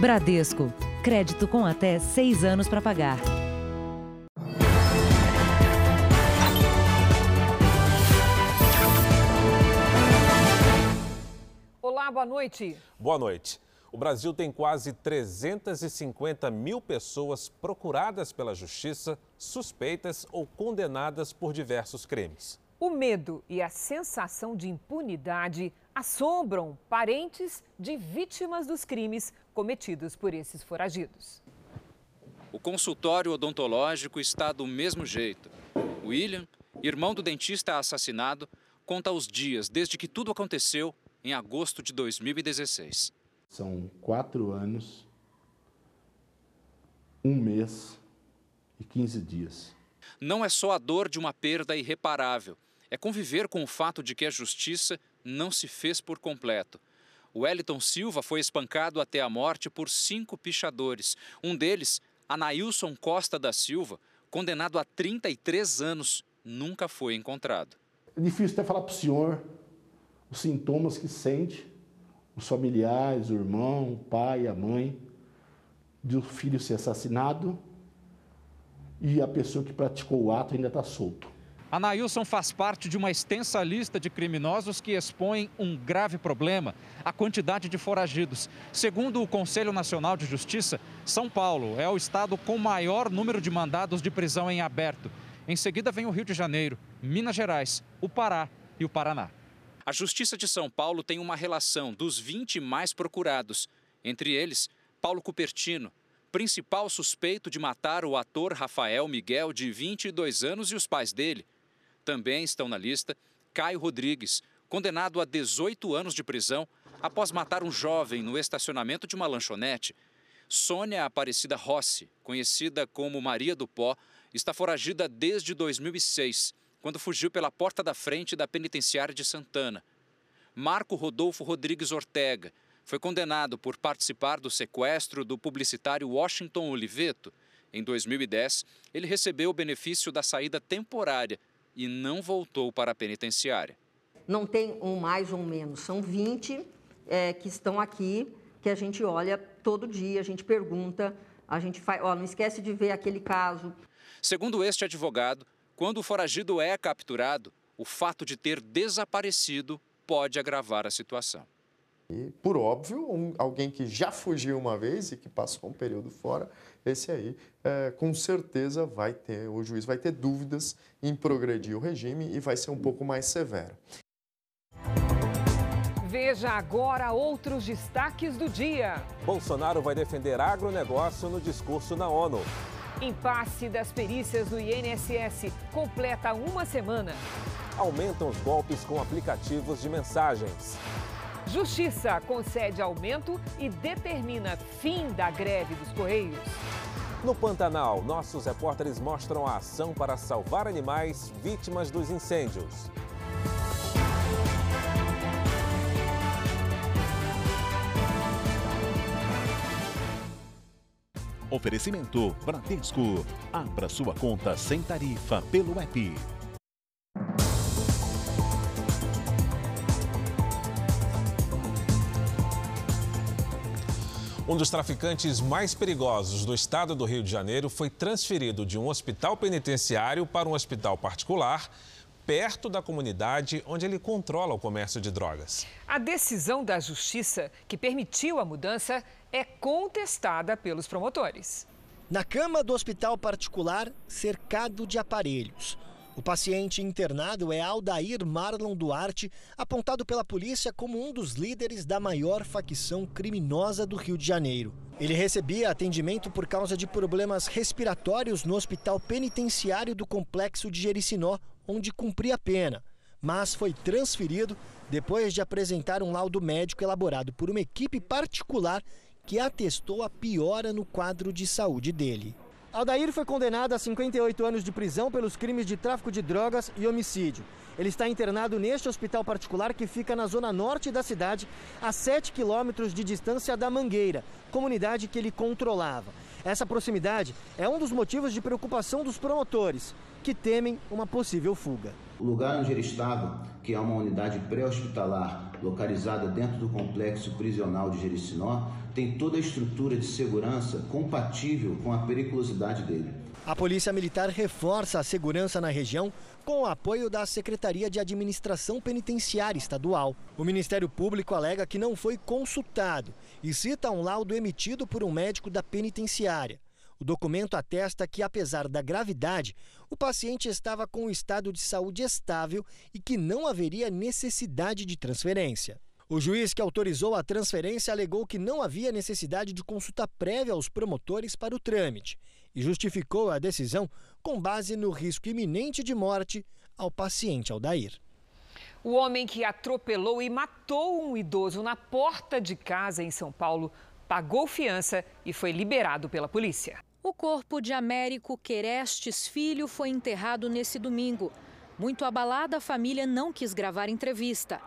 Bradesco. Crédito com até seis anos para pagar. Olá, boa noite. Boa noite. O Brasil tem quase 350 mil pessoas procuradas pela justiça, suspeitas ou condenadas por diversos crimes. O medo e a sensação de impunidade assombram parentes de vítimas dos crimes cometidos por esses foragidos. O consultório odontológico está do mesmo jeito. William, irmão do dentista assassinado, conta os dias desde que tudo aconteceu em agosto de 2016. São quatro anos, um mês e 15 dias. Não é só a dor de uma perda irreparável é conviver com o fato de que a justiça não se fez por completo. O Wellington Silva foi espancado até a morte por cinco pichadores. Um deles, Anailson Costa da Silva, condenado a 33 anos, nunca foi encontrado. É difícil até falar para o senhor os sintomas que sente os familiares, o irmão, o pai, a mãe, de o filho ser assassinado e a pessoa que praticou o ato ainda está solto. Anailson faz parte de uma extensa lista de criminosos que expõem um grave problema: a quantidade de foragidos. Segundo o Conselho Nacional de Justiça, São Paulo é o estado com maior número de mandados de prisão em aberto. Em seguida vem o Rio de Janeiro, Minas Gerais, o Pará e o Paraná. A Justiça de São Paulo tem uma relação dos 20 mais procurados, entre eles Paulo Cupertino, principal suspeito de matar o ator Rafael Miguel, de 22 anos, e os pais dele. Também estão na lista Caio Rodrigues, condenado a 18 anos de prisão após matar um jovem no estacionamento de uma lanchonete. Sônia Aparecida Rossi, conhecida como Maria do Pó, está foragida desde 2006, quando fugiu pela porta da frente da penitenciária de Santana. Marco Rodolfo Rodrigues Ortega foi condenado por participar do sequestro do publicitário Washington Oliveto. Em 2010, ele recebeu o benefício da saída temporária e não voltou para a penitenciária. Não tem um mais ou um menos, são 20 é, que estão aqui, que a gente olha todo dia, a gente pergunta, a gente faz, ó, não esquece de ver aquele caso. Segundo este advogado, quando o foragido é capturado, o fato de ter desaparecido pode agravar a situação. E, por óbvio, um, alguém que já fugiu uma vez e que passou um período fora, esse aí, é, com certeza vai ter, o juiz vai ter dúvidas em progredir o regime e vai ser um pouco mais severo. Veja agora outros destaques do dia. Bolsonaro vai defender agronegócio no discurso na ONU. Impasse das perícias do INSS completa uma semana. Aumentam os golpes com aplicativos de mensagens. Justiça concede aumento e determina fim da greve dos Correios. No Pantanal, nossos repórteres mostram a ação para salvar animais vítimas dos incêndios. Oferecimento Bradesco. Abra sua conta sem tarifa pelo app. Um dos traficantes mais perigosos do estado do Rio de Janeiro foi transferido de um hospital penitenciário para um hospital particular, perto da comunidade onde ele controla o comércio de drogas. A decisão da Justiça que permitiu a mudança é contestada pelos promotores. Na cama do hospital particular, cercado de aparelhos. O paciente internado é Aldair Marlon Duarte, apontado pela polícia como um dos líderes da maior facção criminosa do Rio de Janeiro. Ele recebia atendimento por causa de problemas respiratórios no hospital penitenciário do complexo de Jericinó, onde cumpria a pena, mas foi transferido depois de apresentar um laudo médico elaborado por uma equipe particular que atestou a piora no quadro de saúde dele. Aldair foi condenado a 58 anos de prisão pelos crimes de tráfico de drogas e homicídio. Ele está internado neste hospital particular que fica na zona norte da cidade, a 7 quilômetros de distância da Mangueira, comunidade que ele controlava. Essa proximidade é um dos motivos de preocupação dos promotores, que temem uma possível fuga. O lugar onde ele estava, que é uma unidade pré-hospitalar localizada dentro do complexo prisional de Jericinó, tem toda a estrutura de segurança compatível com a periculosidade dele. A Polícia Militar reforça a segurança na região com o apoio da Secretaria de Administração Penitenciária Estadual. O Ministério Público alega que não foi consultado e cita um laudo emitido por um médico da penitenciária. O documento atesta que, apesar da gravidade, o paciente estava com um estado de saúde estável e que não haveria necessidade de transferência. O juiz que autorizou a transferência alegou que não havia necessidade de consulta prévia aos promotores para o trâmite e justificou a decisão com base no risco iminente de morte ao paciente Aldair. O homem que atropelou e matou um idoso na porta de casa em São Paulo pagou fiança e foi liberado pela polícia. O corpo de Américo Querestes Filho foi enterrado nesse domingo. Muito abalada, a família não quis gravar entrevista.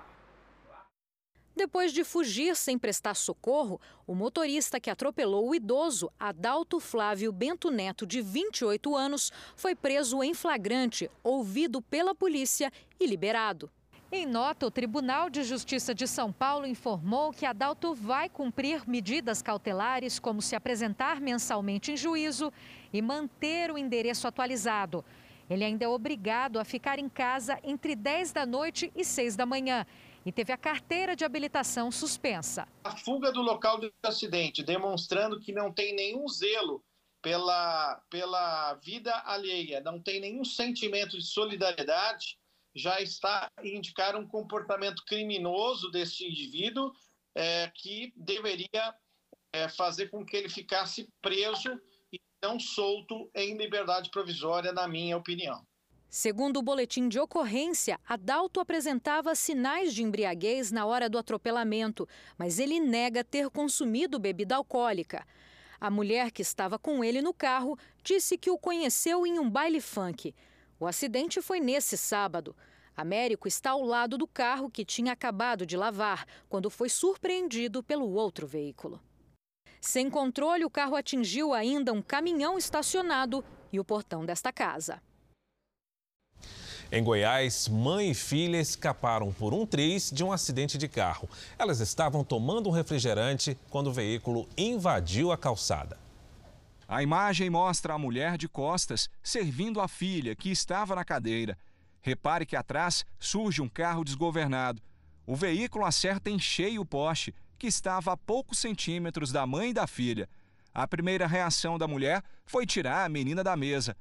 Depois de fugir sem prestar socorro, o motorista que atropelou o idoso, Adalto Flávio Bento Neto, de 28 anos, foi preso em flagrante, ouvido pela polícia e liberado. Em nota, o Tribunal de Justiça de São Paulo informou que Adalto vai cumprir medidas cautelares, como se apresentar mensalmente em juízo e manter o endereço atualizado. Ele ainda é obrigado a ficar em casa entre 10 da noite e 6 da manhã e teve a carteira de habilitação suspensa. A fuga do local do acidente, demonstrando que não tem nenhum zelo pela, pela vida alheia, não tem nenhum sentimento de solidariedade já está indicar um comportamento criminoso desse indivíduo é, que deveria é, fazer com que ele ficasse preso e não solto em liberdade provisória, na minha opinião. Segundo o boletim de ocorrência, Adalto apresentava sinais de embriaguez na hora do atropelamento, mas ele nega ter consumido bebida alcoólica. A mulher que estava com ele no carro disse que o conheceu em um baile funk. O acidente foi nesse sábado. Américo está ao lado do carro que tinha acabado de lavar, quando foi surpreendido pelo outro veículo. Sem controle, o carro atingiu ainda um caminhão estacionado e o portão desta casa. Em Goiás, mãe e filha escaparam por um triz de um acidente de carro. Elas estavam tomando um refrigerante quando o veículo invadiu a calçada. A imagem mostra a mulher de costas servindo a filha, que estava na cadeira. Repare que atrás surge um carro desgovernado. O veículo acerta em cheio o poste, que estava a poucos centímetros da mãe e da filha. A primeira reação da mulher foi tirar a menina da mesa.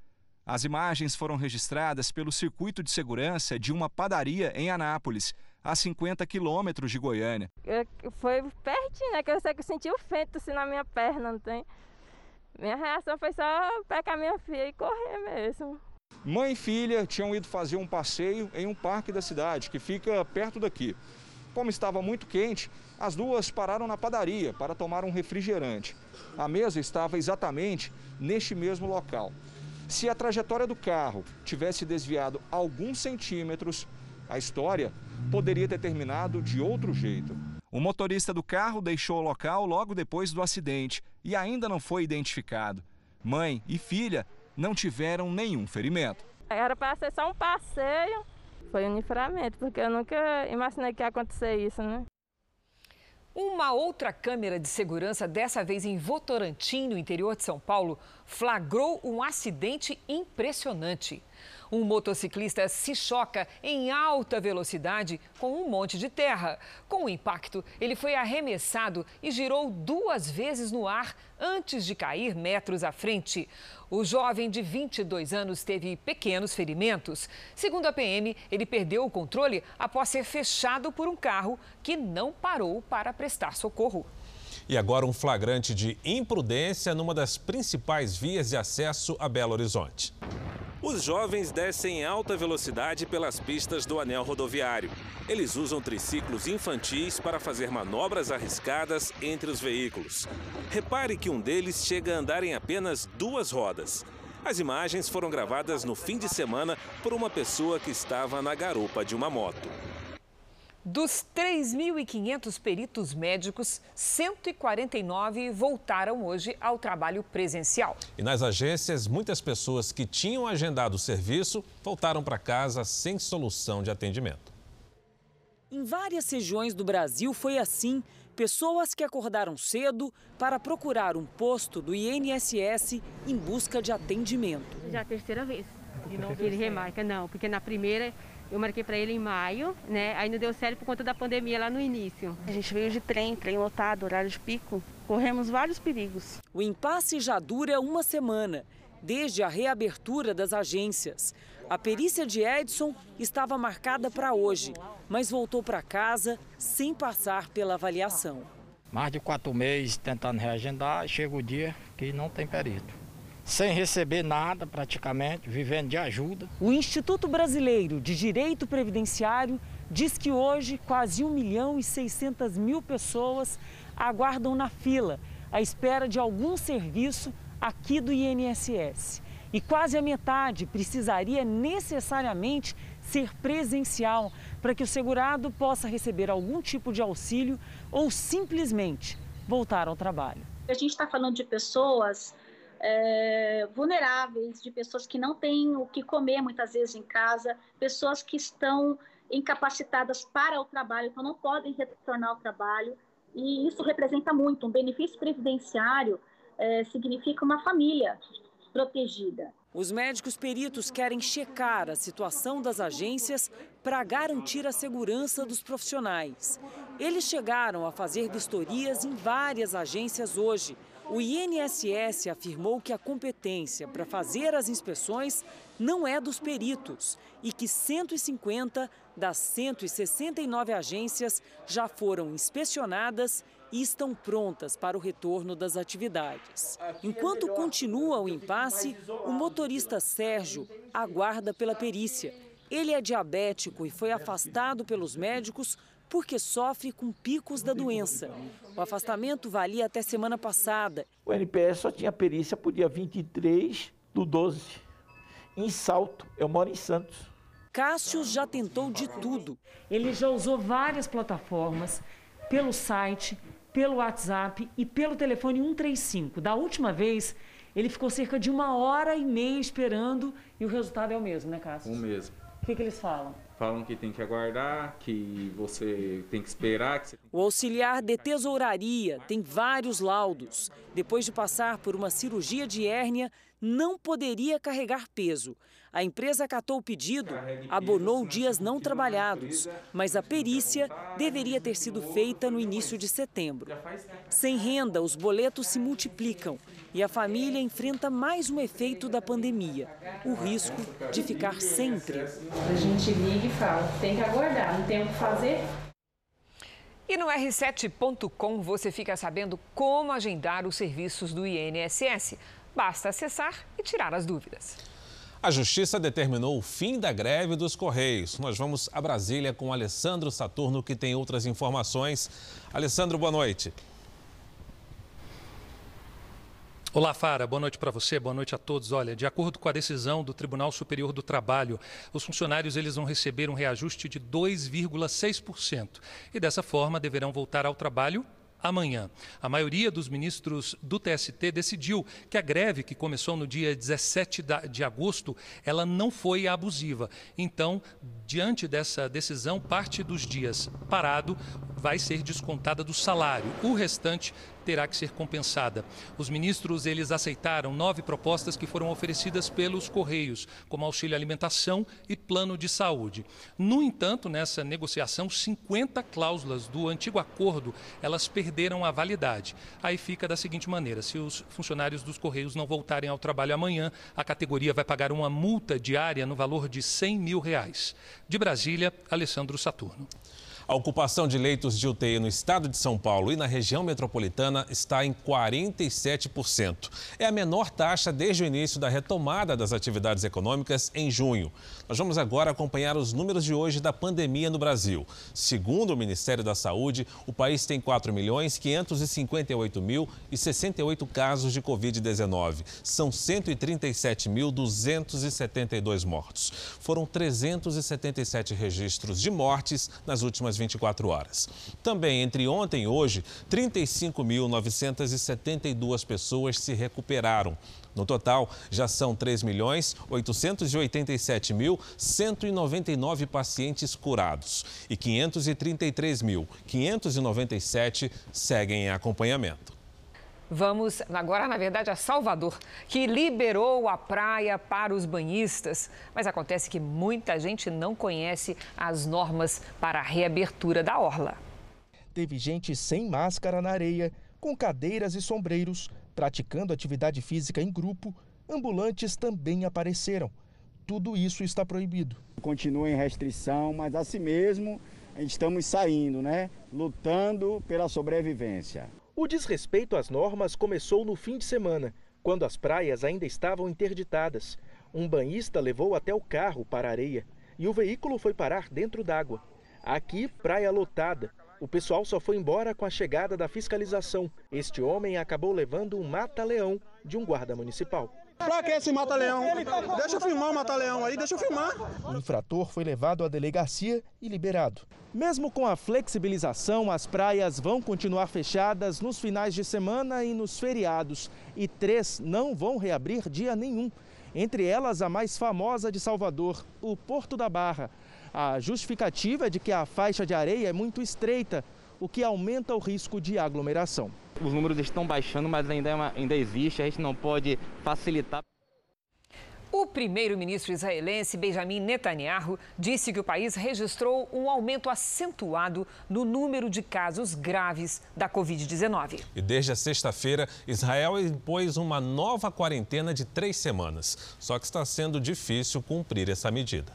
As imagens foram registradas pelo circuito de segurança de uma padaria em Anápolis, a 50 quilômetros de Goiânia. foi pertinho, né? Que eu sei que eu senti o vento assim na minha perna, não tem? Minha reação foi só pegar minha filha e correr mesmo. Mãe e filha tinham ido fazer um passeio em um parque da cidade, que fica perto daqui. Como estava muito quente, as duas pararam na padaria para tomar um refrigerante. A mesa estava exatamente neste mesmo local. Se a trajetória do carro tivesse desviado alguns centímetros, a história poderia ter terminado de outro jeito. O motorista do carro deixou o local logo depois do acidente e ainda não foi identificado. Mãe e filha não tiveram nenhum ferimento. Era para ser só um passeio, foi um livramento, porque eu nunca imaginei que ia acontecer isso, né? Uma outra câmera de segurança, dessa vez em Votorantim, no interior de São Paulo, flagrou um acidente impressionante. Um motociclista se choca em alta velocidade com um monte de terra. Com o impacto, ele foi arremessado e girou duas vezes no ar antes de cair metros à frente. O jovem de 22 anos teve pequenos ferimentos. Segundo a PM, ele perdeu o controle após ser fechado por um carro que não parou para prestar socorro. E agora um flagrante de imprudência numa das principais vias de acesso a Belo Horizonte. Os jovens descem em alta velocidade pelas pistas do anel rodoviário. Eles usam triciclos infantis para fazer manobras arriscadas entre os veículos. Repare que um deles chega a andar em apenas duas rodas. As imagens foram gravadas no fim de semana por uma pessoa que estava na garupa de uma moto. Dos 3.500 peritos médicos, 149 voltaram hoje ao trabalho presencial. E nas agências, muitas pessoas que tinham agendado o serviço voltaram para casa sem solução de atendimento. Em várias regiões do Brasil foi assim. Pessoas que acordaram cedo para procurar um posto do INSS em busca de atendimento. Já é a terceira vez. E não ele remarca, não, porque na primeira eu marquei para ele em maio, né? Aí não deu certo por conta da pandemia lá no início. A gente veio de trem, trem lotado, horário de pico. Corremos vários perigos. O impasse já dura uma semana, desde a reabertura das agências. A perícia de Edson estava marcada para hoje, mas voltou para casa sem passar pela avaliação. Mais de quatro meses tentando reagendar, chega o dia que não tem perito sem receber nada praticamente, vivendo de ajuda. O Instituto Brasileiro de Direito Previdenciário diz que hoje quase 1 milhão e 600 mil pessoas aguardam na fila à espera de algum serviço aqui do INSS. E quase a metade precisaria necessariamente ser presencial para que o segurado possa receber algum tipo de auxílio ou simplesmente voltar ao trabalho. A gente está falando de pessoas é, vulneráveis, de pessoas que não têm o que comer muitas vezes em casa, pessoas que estão incapacitadas para o trabalho, então não podem retornar ao trabalho. E isso representa muito. Um benefício previdenciário é, significa uma família protegida. Os médicos peritos querem checar a situação das agências para garantir a segurança dos profissionais. Eles chegaram a fazer vistorias em várias agências hoje o INSS afirmou que a competência para fazer as inspeções não é dos peritos e que 150 das 169 agências já foram inspecionadas e estão prontas para o retorno das atividades. Enquanto continua o impasse, o motorista Sérgio aguarda pela perícia. Ele é diabético e foi afastado pelos médicos porque sofre com picos da doença. O afastamento valia até semana passada. O NPS só tinha perícia para o dia 23 do 12. Em Salto, eu moro em Santos. Cássio já tentou de tudo. Ele já usou várias plataformas, pelo site, pelo WhatsApp e pelo telefone 135. Da última vez, ele ficou cerca de uma hora e meia esperando e o resultado é o mesmo, né, Cássio? O mesmo. O que, que eles falam? Falam que tem que aguardar, que você tem que esperar. Que O auxiliar de tesouraria tem vários laudos. Depois de passar por uma cirurgia de hérnia, não poderia carregar peso. A empresa acatou o pedido, abonou dias não trabalhados, mas a perícia deveria ter sido feita no início de setembro. Sem renda, os boletos se multiplicam e a família enfrenta mais um efeito da pandemia: o risco de ficar sempre. A gente liga e fala: tem que aguardar, não tem o que fazer. E no r7.com você fica sabendo como agendar os serviços do INSS. Basta acessar e tirar as dúvidas. A Justiça determinou o fim da greve dos Correios. Nós vamos a Brasília com Alessandro Saturno, que tem outras informações. Alessandro, boa noite. Olá, Fara. Boa noite para você, boa noite a todos. Olha, de acordo com a decisão do Tribunal Superior do Trabalho, os funcionários eles vão receber um reajuste de 2,6% e dessa forma deverão voltar ao trabalho amanhã. A maioria dos ministros do TST decidiu que a greve que começou no dia 17 de agosto, ela não foi abusiva. Então, diante dessa decisão, parte dos dias parado vai ser descontada do salário. O restante terá que ser compensada. Os ministros eles aceitaram nove propostas que foram oferecidas pelos Correios, como auxílio alimentação e plano de saúde. No entanto, nessa negociação, 50 cláusulas do antigo acordo elas perderam a validade. Aí fica da seguinte maneira: se os funcionários dos Correios não voltarem ao trabalho amanhã, a categoria vai pagar uma multa diária no valor de 100 mil reais. De Brasília, Alessandro Saturno. A ocupação de leitos de UTI no estado de São Paulo e na região metropolitana está em 47%. É a menor taxa desde o início da retomada das atividades econômicas em junho. Nós vamos agora acompanhar os números de hoje da pandemia no Brasil. Segundo o Ministério da Saúde, o país tem 4 milhões 558 mil e 68 casos de Covid-19. São 137.272 mortos. Foram 377 registros de mortes nas últimas 24 horas. Também entre ontem e hoje, 35.972 pessoas se recuperaram. No total, já são 3 milhões 887 mil 199 pacientes curados e 533.597 seguem em acompanhamento. Vamos agora, na verdade, a Salvador, que liberou a praia para os banhistas. Mas acontece que muita gente não conhece as normas para a reabertura da orla. Teve gente sem máscara na areia, com cadeiras e sombreiros, praticando atividade física em grupo. Ambulantes também apareceram. Tudo isso está proibido. Continua em restrição, mas assim mesmo estamos saindo, né? Lutando pela sobrevivência. O desrespeito às normas começou no fim de semana, quando as praias ainda estavam interditadas. Um banhista levou até o carro para a areia e o veículo foi parar dentro d'água. Aqui, praia lotada. O pessoal só foi embora com a chegada da fiscalização. Este homem acabou levando um mata-leão de um guarda municipal. Pra que esse mata-leão? Deixa eu filmar o mata-leão aí, deixa eu filmar. O infrator foi levado à delegacia e liberado. Mesmo com a flexibilização, as praias vão continuar fechadas nos finais de semana e nos feriados. E três não vão reabrir dia nenhum. Entre elas, a mais famosa de Salvador, o Porto da Barra. A justificativa é de que a faixa de areia é muito estreita, o que aumenta o risco de aglomeração. Os números estão baixando, mas ainda, é uma, ainda existe, a gente não pode facilitar. O primeiro-ministro israelense Benjamin Netanyahu disse que o país registrou um aumento acentuado no número de casos graves da Covid-19. E desde a sexta-feira, Israel impôs uma nova quarentena de três semanas. Só que está sendo difícil cumprir essa medida.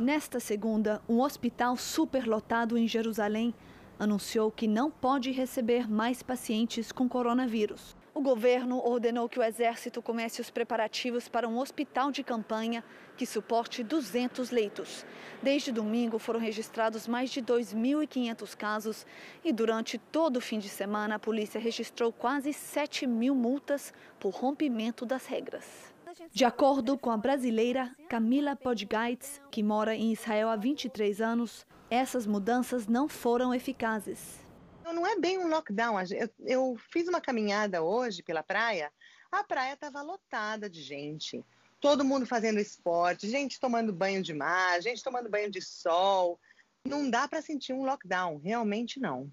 Nesta segunda, um hospital superlotado em Jerusalém anunciou que não pode receber mais pacientes com coronavírus. O governo ordenou que o exército comece os preparativos para um hospital de campanha que suporte 200 leitos. Desde domingo foram registrados mais de 2.500 casos e durante todo o fim de semana a polícia registrou quase 7 mil multas por rompimento das regras. De acordo com a brasileira Camila Podgaitz, que mora em Israel há 23 anos, essas mudanças não foram eficazes. Não é bem um lockdown. Eu, eu fiz uma caminhada hoje pela praia, a praia estava lotada de gente. Todo mundo fazendo esporte, gente tomando banho de mar, gente tomando banho de sol. Não dá para sentir um lockdown, realmente não.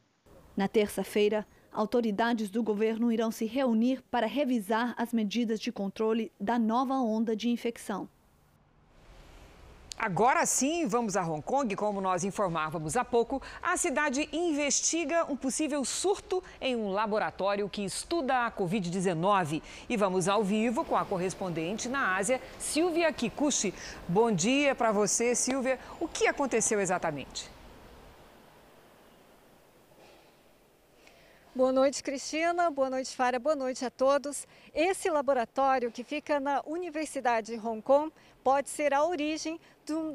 Na terça-feira, autoridades do governo irão se reunir para revisar as medidas de controle da nova onda de infecção. Agora sim, vamos a Hong Kong. Como nós informávamos há pouco, a cidade investiga um possível surto em um laboratório que estuda a Covid-19. E vamos ao vivo com a correspondente na Ásia, Silvia Kikuchi. Bom dia para você, Silvia. O que aconteceu exatamente? Boa noite, Cristina. Boa noite, Fara. Boa noite a todos. Esse laboratório, que fica na Universidade de Hong Kong, pode ser a origem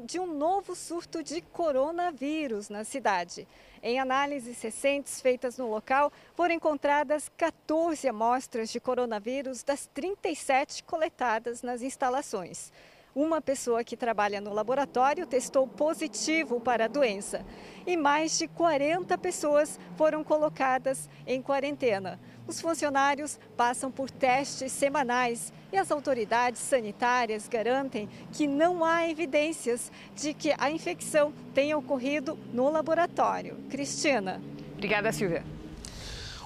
de um novo surto de coronavírus na cidade. Em análises recentes feitas no local, foram encontradas 14 amostras de coronavírus das 37 coletadas nas instalações. Uma pessoa que trabalha no laboratório testou positivo para a doença e mais de 40 pessoas foram colocadas em quarentena. Os funcionários passam por testes semanais e as autoridades sanitárias garantem que não há evidências de que a infecção tenha ocorrido no laboratório. Cristina. Obrigada, Silvia.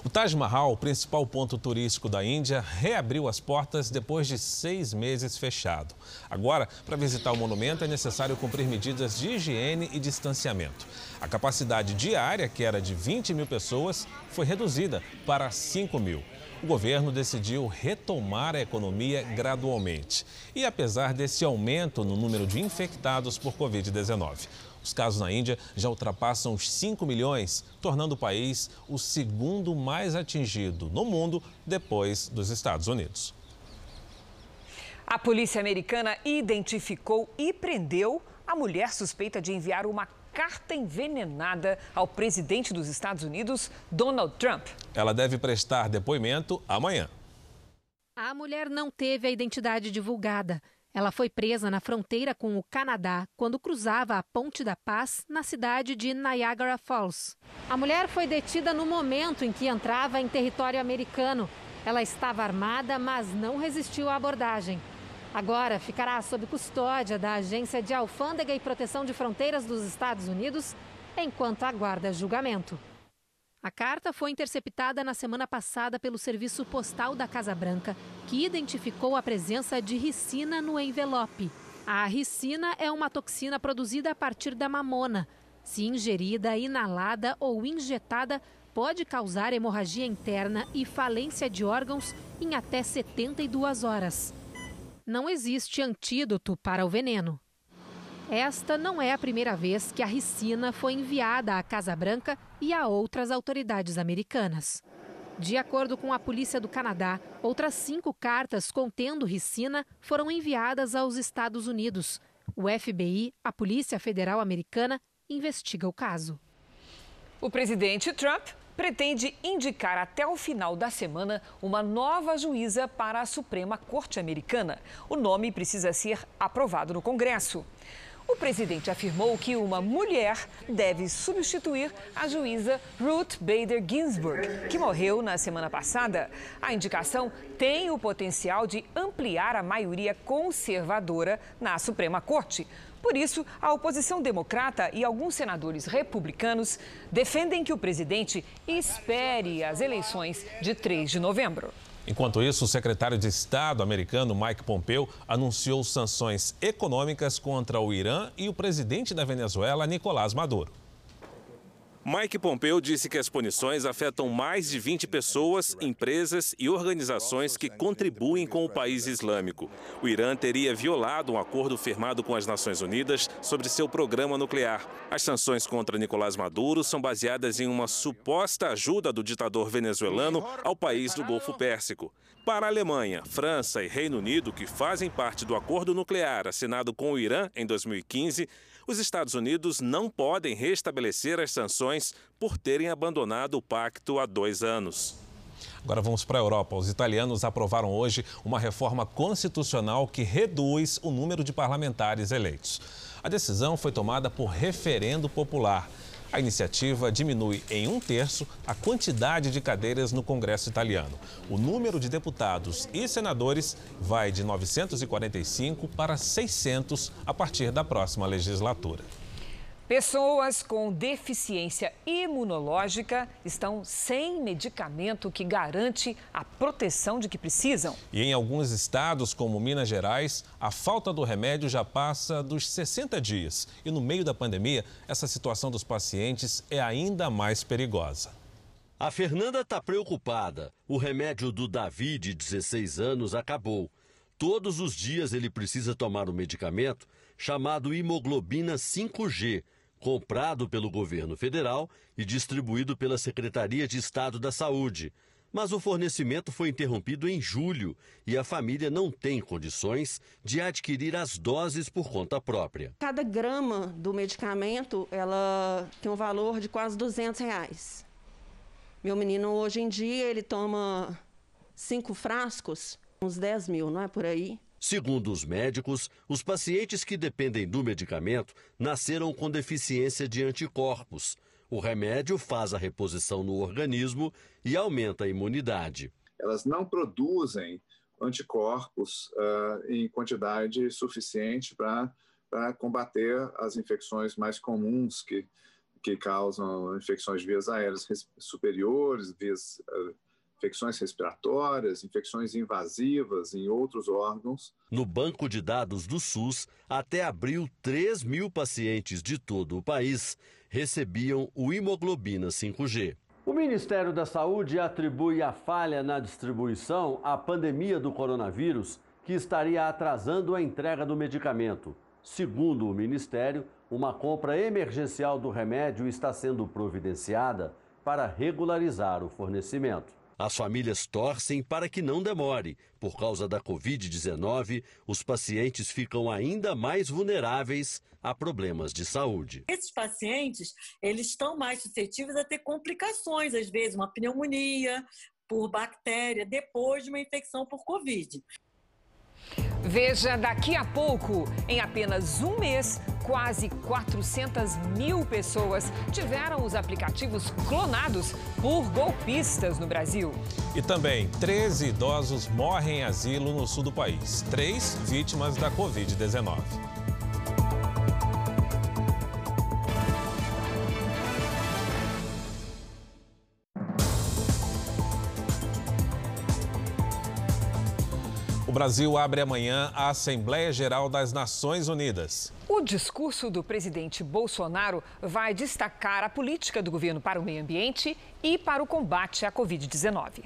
O Taj Mahal, principal ponto turístico da Índia, reabriu as portas depois de seis meses fechado. Agora, para visitar o monumento, é necessário cumprir medidas de higiene e distanciamento. A capacidade diária, que era de 20 mil pessoas, foi reduzida para 5 mil. O governo decidiu retomar a economia gradualmente. E apesar desse aumento no número de infectados por Covid-19, os casos na Índia já ultrapassam os 5 milhões, tornando o país o segundo mais atingido no mundo depois dos Estados Unidos. A polícia americana identificou e prendeu a mulher suspeita de enviar uma carta envenenada ao presidente dos Estados Unidos, Donald Trump. Ela deve prestar depoimento amanhã. A mulher não teve a identidade divulgada. Ela foi presa na fronteira com o Canadá quando cruzava a Ponte da Paz na cidade de Niagara Falls. A mulher foi detida no momento em que entrava em território americano. Ela estava armada, mas não resistiu à abordagem. Agora ficará sob custódia da Agência de Alfândega e Proteção de Fronteiras dos Estados Unidos enquanto aguarda julgamento. A carta foi interceptada na semana passada pelo Serviço Postal da Casa Branca, que identificou a presença de ricina no envelope. A ricina é uma toxina produzida a partir da mamona. Se ingerida, inalada ou injetada, pode causar hemorragia interna e falência de órgãos em até 72 horas. Não existe antídoto para o veneno. Esta não é a primeira vez que a ricina foi enviada à Casa Branca e a outras autoridades americanas. De acordo com a polícia do Canadá, outras cinco cartas contendo ricina foram enviadas aos Estados Unidos. O FBI, a Polícia Federal Americana, investiga o caso. O presidente Trump pretende indicar até o final da semana uma nova juíza para a Suprema Corte Americana. O nome precisa ser aprovado no Congresso. O presidente afirmou que uma mulher deve substituir a juíza Ruth Bader Ginsburg, que morreu na semana passada. A indicação tem o potencial de ampliar a maioria conservadora na Suprema Corte. Por isso, a oposição democrata e alguns senadores republicanos defendem que o presidente espere as eleições de 3 de novembro. Enquanto isso, o secretário de Estado americano Mike Pompeo anunciou sanções econômicas contra o Irã e o presidente da Venezuela, Nicolás Maduro. Mike Pompeo disse que as punições afetam mais de 20 pessoas, empresas e organizações que contribuem com o país islâmico. O Irã teria violado um acordo firmado com as Nações Unidas sobre seu programa nuclear. As sanções contra Nicolás Maduro são baseadas em uma suposta ajuda do ditador venezuelano ao país do Golfo Pérsico. Para a Alemanha, França e Reino Unido, que fazem parte do acordo nuclear assinado com o Irã em 2015, os Estados Unidos não podem restabelecer as sanções por terem abandonado o pacto há dois anos. Agora vamos para a Europa. Os italianos aprovaram hoje uma reforma constitucional que reduz o número de parlamentares eleitos. A decisão foi tomada por referendo popular. A iniciativa diminui em um terço a quantidade de cadeiras no Congresso italiano. O número de deputados e senadores vai de 945 para 600 a partir da próxima legislatura. Pessoas com deficiência imunológica estão sem medicamento que garante a proteção de que precisam. E em alguns estados, como Minas Gerais, a falta do remédio já passa dos 60 dias. E no meio da pandemia, essa situação dos pacientes é ainda mais perigosa. A Fernanda está preocupada. O remédio do Davi, de 16 anos, acabou. Todos os dias ele precisa tomar um medicamento chamado hemoglobina 5G comprado pelo governo federal e distribuído pela Secretaria de Estado da Saúde. Mas o fornecimento foi interrompido em julho e a família não tem condições de adquirir as doses por conta própria. Cada grama do medicamento ela tem um valor de quase 200 reais. Meu menino hoje em dia ele toma cinco frascos, uns 10 mil, não é por aí? Segundo os médicos, os pacientes que dependem do medicamento nasceram com deficiência de anticorpos. O remédio faz a reposição no organismo e aumenta a imunidade. Elas não produzem anticorpos uh, em quantidade suficiente para combater as infecções mais comuns que, que causam infecções de vias aéreas superiores, vias uh, infecções respiratórias, infecções invasivas em outros órgãos. No banco de dados do SUS, até abril, 3 mil pacientes de todo o país recebiam o hemoglobina 5G. O Ministério da Saúde atribui a falha na distribuição à pandemia do coronavírus, que estaria atrasando a entrega do medicamento. Segundo o Ministério, uma compra emergencial do remédio está sendo providenciada para regularizar o fornecimento. As famílias torcem para que não demore. Por causa da Covid-19, os pacientes ficam ainda mais vulneráveis a problemas de saúde. Esses pacientes, eles estão mais suscetíveis a ter complicações, às vezes uma pneumonia por bactéria, depois de uma infecção por Covid. Veja daqui a pouco, em apenas um mês, quase 400 mil pessoas tiveram os aplicativos clonados por golpistas no Brasil. E também, 13 idosos morrem em asilo no sul do país. Três vítimas da Covid-19. Brasil abre amanhã a Assembleia Geral das Nações Unidas. O discurso do presidente Bolsonaro vai destacar a política do governo para o meio ambiente e para o combate à Covid-19.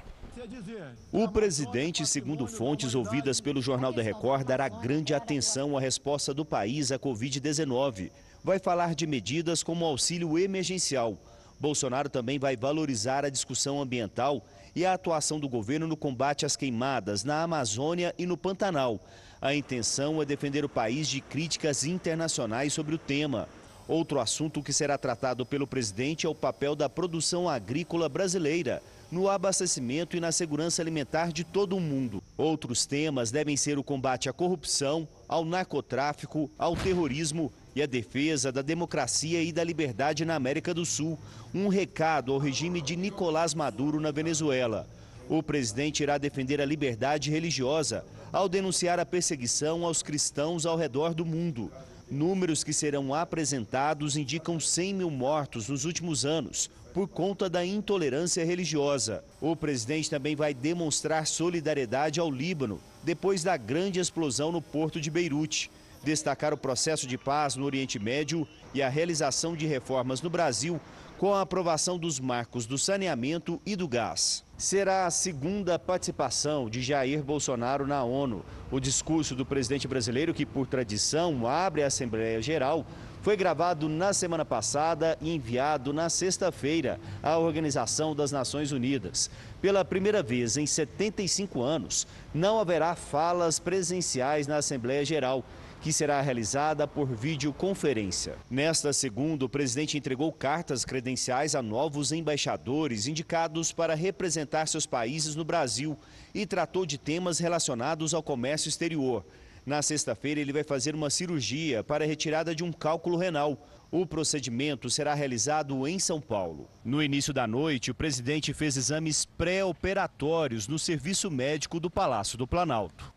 O presidente, segundo fontes ouvidas pelo Jornal da Record, dará grande atenção à resposta do país à Covid-19. Vai falar de medidas como auxílio emergencial. Bolsonaro também vai valorizar a discussão ambiental e a atuação do governo no combate às queimadas na Amazônia e no Pantanal. A intenção é defender o país de críticas internacionais sobre o tema. Outro assunto que será tratado pelo presidente é o papel da produção agrícola brasileira no abastecimento e na segurança alimentar de todo o mundo. Outros temas devem ser o combate à corrupção, ao narcotráfico, ao terrorismo e a defesa da democracia e da liberdade na América do Sul. Um recado ao regime de Nicolás Maduro na Venezuela. O presidente irá defender a liberdade religiosa ao denunciar a perseguição aos cristãos ao redor do mundo. Números que serão apresentados indicam 100 mil mortos nos últimos anos por conta da intolerância religiosa. O presidente também vai demonstrar solidariedade ao Líbano depois da grande explosão no porto de Beirute destacar o processo de paz no Oriente Médio e a realização de reformas no Brasil com a aprovação dos marcos do saneamento e do gás. Será a segunda participação de Jair Bolsonaro na ONU. O discurso do presidente brasileiro, que por tradição abre a Assembleia Geral, foi gravado na semana passada e enviado na sexta-feira à Organização das Nações Unidas. Pela primeira vez em 75 anos, não haverá falas presenciais na Assembleia Geral que será realizada por videoconferência. Nesta segunda, o presidente entregou cartas credenciais a novos embaixadores indicados para representar seus países no Brasil e tratou de temas relacionados ao comércio exterior. Na sexta-feira, ele vai fazer uma cirurgia para a retirada de um cálculo renal. O procedimento será realizado em São Paulo. No início da noite, o presidente fez exames pré-operatórios no serviço médico do Palácio do Planalto.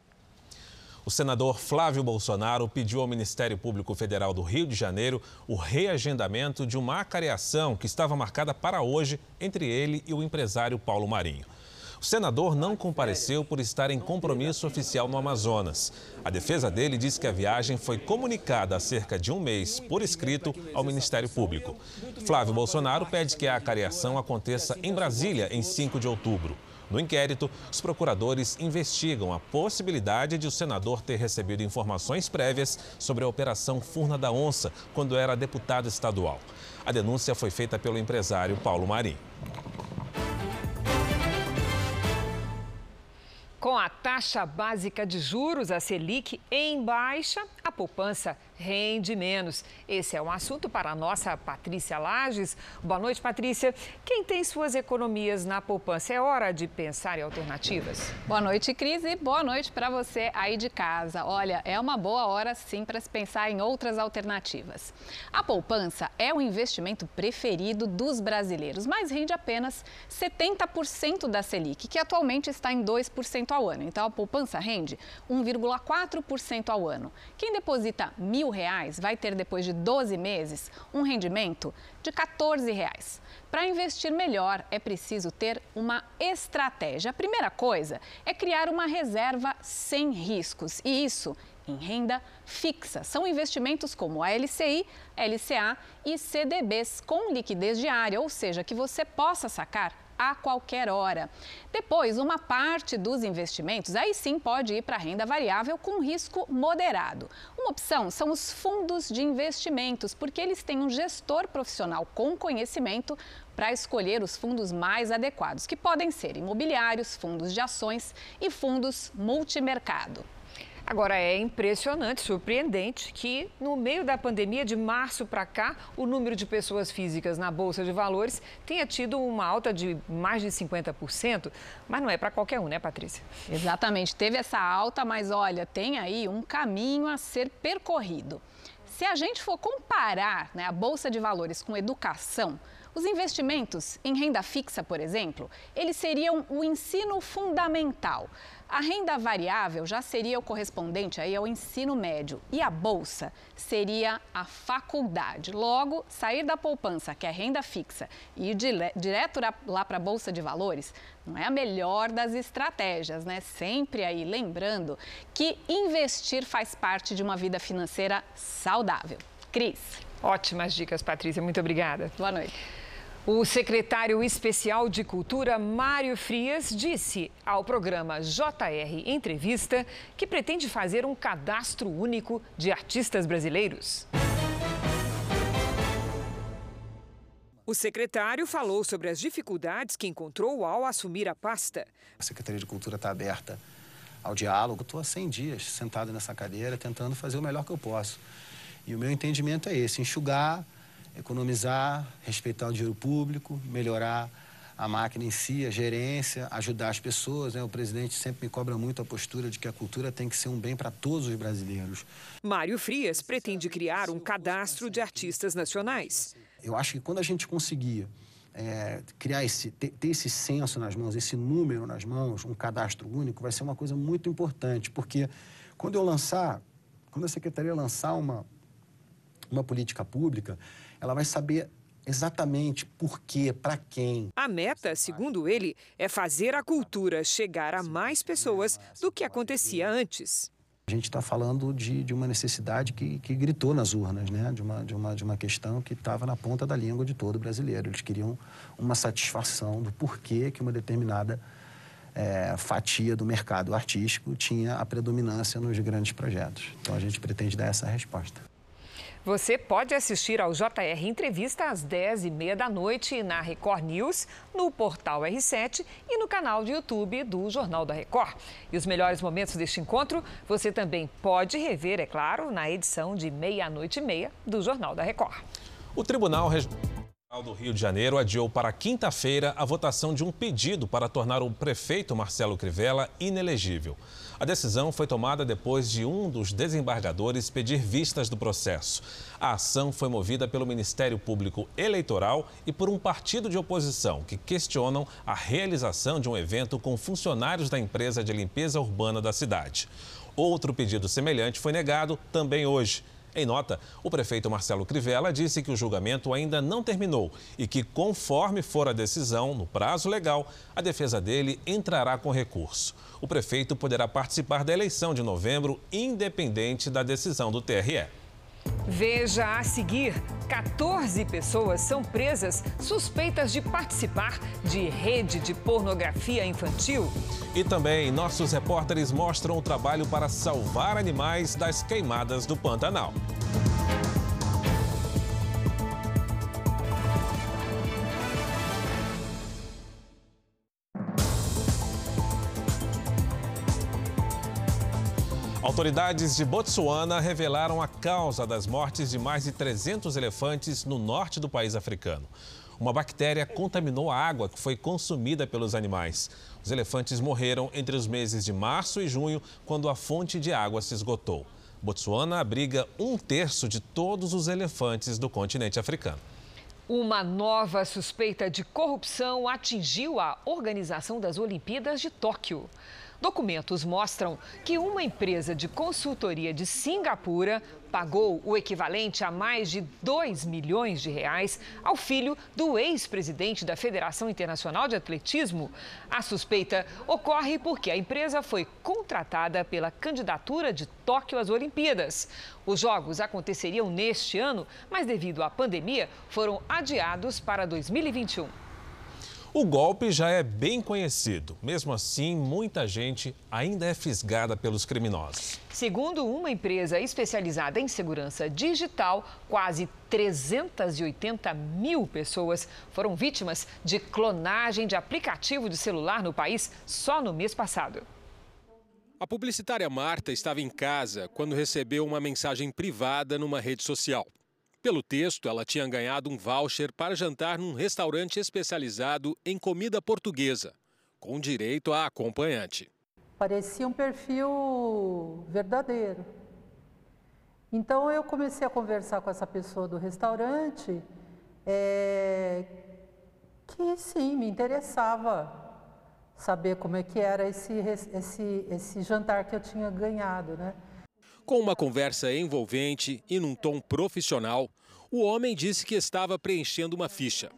O senador Flávio Bolsonaro pediu ao Ministério Público Federal do Rio de Janeiro o reagendamento de uma acareação que estava marcada para hoje entre ele e o empresário Paulo Marinho. O senador não compareceu por estar em compromisso oficial no Amazonas. A defesa dele diz que a viagem foi comunicada há cerca de um mês, por escrito, ao Ministério Público. Flávio Bolsonaro pede que a acareação aconteça em Brasília em 5 de outubro. No inquérito, os procuradores investigam a possibilidade de o senador ter recebido informações prévias sobre a Operação Furna da Onça, quando era deputado estadual. A denúncia foi feita pelo empresário Paulo Marim. Com a taxa básica de juros, a Selic, em baixa, a poupança rende menos. Esse é um assunto para a nossa Patrícia Lages. Boa noite, Patrícia. Quem tem suas economias na poupança, é hora de pensar em alternativas? Boa noite, Cris, e boa noite para você aí de casa. Olha, é uma boa hora sim para se pensar em outras alternativas. A poupança é o investimento preferido dos brasileiros, mas rende apenas 70% da Selic, que atualmente está em 2% ao ano. Então a poupança rende 1,4% ao ano. Quem deposita mil reais vai ter depois de 12 meses um rendimento de 14 reais. Para investir melhor é preciso ter uma estratégia. A primeira coisa é criar uma reserva sem riscos e isso em renda fixa. São investimentos como a LCI, LCA e CDBs com liquidez diária, ou seja, que você possa sacar a qualquer hora. Depois, uma parte dos investimentos aí sim pode ir para renda variável com risco moderado. Uma opção são os fundos de investimentos, porque eles têm um gestor profissional com conhecimento para escolher os fundos mais adequados, que podem ser imobiliários, fundos de ações e fundos multimercado. Agora, é impressionante, surpreendente que no meio da pandemia de março para cá, o número de pessoas físicas na Bolsa de Valores tenha tido uma alta de mais de 50%, mas não é para qualquer um, né, Patrícia? Exatamente, teve essa alta, mas olha, tem aí um caminho a ser percorrido. Se a gente for comparar né, a Bolsa de Valores com educação, os investimentos em renda fixa, por exemplo, eles seriam o ensino fundamental. A renda variável já seria o correspondente aí ao ensino médio e a bolsa seria a faculdade. Logo, sair da poupança, que é renda fixa, e ir direto lá para a bolsa de valores não é a melhor das estratégias, né? Sempre aí lembrando que investir faz parte de uma vida financeira saudável. Cris. Ótimas dicas, Patrícia. Muito obrigada. Boa noite. O secretário especial de Cultura, Mário Frias, disse ao programa JR Entrevista que pretende fazer um cadastro único de artistas brasileiros. O secretário falou sobre as dificuldades que encontrou ao assumir a pasta. A Secretaria de Cultura está aberta ao diálogo. Estou há 100 dias sentado nessa cadeira tentando fazer o melhor que eu posso. E o meu entendimento é esse: enxugar economizar, respeitar o dinheiro público, melhorar a máquina em si, a gerência, ajudar as pessoas. Né? O presidente sempre me cobra muito a postura de que a cultura tem que ser um bem para todos os brasileiros. Mário Frias pretende criar um cadastro de artistas nacionais. Eu acho que quando a gente conseguir é, criar esse, ter, ter esse censo nas mãos, esse número nas mãos, um cadastro único, vai ser uma coisa muito importante, porque quando eu lançar, quando a secretaria lançar uma, uma política pública, ela vai saber exatamente por quê, para quem. A meta, segundo ele, é fazer a cultura chegar a mais pessoas do que acontecia antes. A gente está falando de, de uma necessidade que, que gritou nas urnas, né? de, uma, de, uma, de uma questão que estava na ponta da língua de todo brasileiro. Eles queriam uma satisfação do porquê que uma determinada é, fatia do mercado artístico tinha a predominância nos grandes projetos. Então a gente pretende dar essa resposta. Você pode assistir ao JR Entrevista às 10h30 da noite na Record News, no portal R7 e no canal de YouTube do Jornal da Record. E os melhores momentos deste encontro você também pode rever, é claro, na edição de meia-noite e meia do Jornal da Record. O Tribunal Regional do Rio de Janeiro adiou para quinta-feira a votação de um pedido para tornar o prefeito Marcelo Crivella inelegível. A decisão foi tomada depois de um dos desembargadores pedir vistas do processo. A ação foi movida pelo Ministério Público Eleitoral e por um partido de oposição que questionam a realização de um evento com funcionários da empresa de limpeza urbana da cidade. Outro pedido semelhante foi negado também hoje. Em nota, o prefeito Marcelo Crivella disse que o julgamento ainda não terminou e que, conforme for a decisão, no prazo legal, a defesa dele entrará com recurso. O prefeito poderá participar da eleição de novembro, independente da decisão do TRE. Veja a seguir: 14 pessoas são presas suspeitas de participar de rede de pornografia infantil. E também nossos repórteres mostram o trabalho para salvar animais das queimadas do Pantanal. Autoridades de Botsuana revelaram a causa das mortes de mais de 300 elefantes no norte do país africano. Uma bactéria contaminou a água que foi consumida pelos animais. Os elefantes morreram entre os meses de março e junho, quando a fonte de água se esgotou. Botsuana abriga um terço de todos os elefantes do continente africano. Uma nova suspeita de corrupção atingiu a organização das Olimpíadas de Tóquio. Documentos mostram que uma empresa de consultoria de Singapura pagou o equivalente a mais de 2 milhões de reais ao filho do ex-presidente da Federação Internacional de Atletismo. A suspeita ocorre porque a empresa foi contratada pela candidatura de Tóquio às Olimpíadas. Os jogos aconteceriam neste ano, mas devido à pandemia foram adiados para 2021. O golpe já é bem conhecido. Mesmo assim, muita gente ainda é fisgada pelos criminosos. Segundo uma empresa especializada em segurança digital, quase 380 mil pessoas foram vítimas de clonagem de aplicativo de celular no país só no mês passado. A publicitária Marta estava em casa quando recebeu uma mensagem privada numa rede social. Pelo texto, ela tinha ganhado um voucher para jantar num restaurante especializado em comida portuguesa, com direito a acompanhante. Parecia um perfil verdadeiro. Então eu comecei a conversar com essa pessoa do restaurante, é, que sim, me interessava saber como é que era esse, esse, esse jantar que eu tinha ganhado, né? Com uma conversa envolvente e num tom profissional, o homem disse que estava preenchendo uma ficha.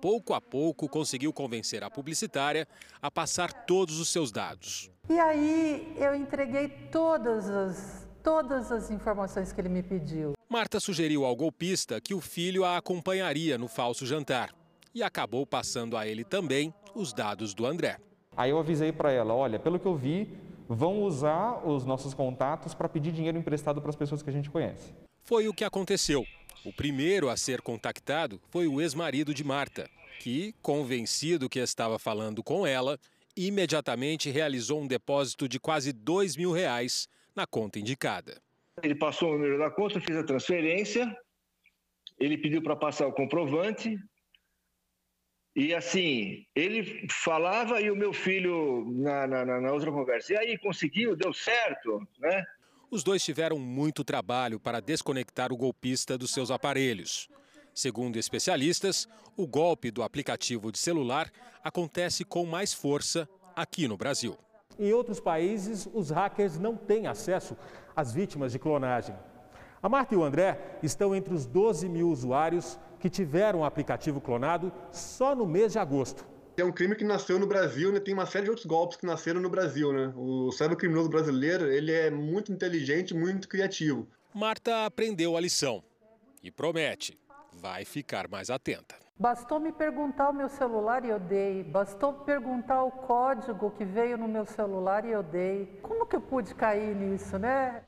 Pouco a pouco conseguiu convencer a publicitária a passar todos os seus dados. E aí eu entreguei todas as, todas as informações que ele me pediu. Marta sugeriu ao golpista que o filho a acompanharia no falso jantar e acabou passando a ele também os dados do André. Aí eu avisei para ela, olha, pelo que eu vi, vão usar os nossos contatos para pedir dinheiro emprestado para as pessoas que a gente conhece. Foi o que aconteceu. O primeiro a ser contactado foi o ex-marido de Marta, que, convencido que estava falando com ela, imediatamente realizou um depósito de quase dois mil reais na conta indicada. Ele passou o número da conta, fez a transferência, ele pediu para passar o comprovante, e assim, ele falava e o meu filho na, na, na, outra conversa. E aí, conseguiu? Deu certo? Né? Os dois tiveram muito trabalho para desconectar o golpista dos seus aparelhos. Segundo especialistas, o golpe do aplicativo de celular acontece com mais força aqui no Brasil. Em outros países, os hackers não têm acesso às vítimas de clonagem. A Marta e o André estão entre os 12 mil usuários que tiveram o aplicativo clonado só no mês de agosto. É um crime que nasceu no Brasil, né? Tem uma série de outros golpes que nasceram no Brasil, né? O cybercriminoso brasileiro, ele é muito inteligente, muito criativo. Marta aprendeu a lição e promete, vai ficar mais atenta. Bastou me perguntar o meu celular e eu dei. Bastou perguntar o código que veio no meu celular e eu dei. Como que eu pude cair nisso, né?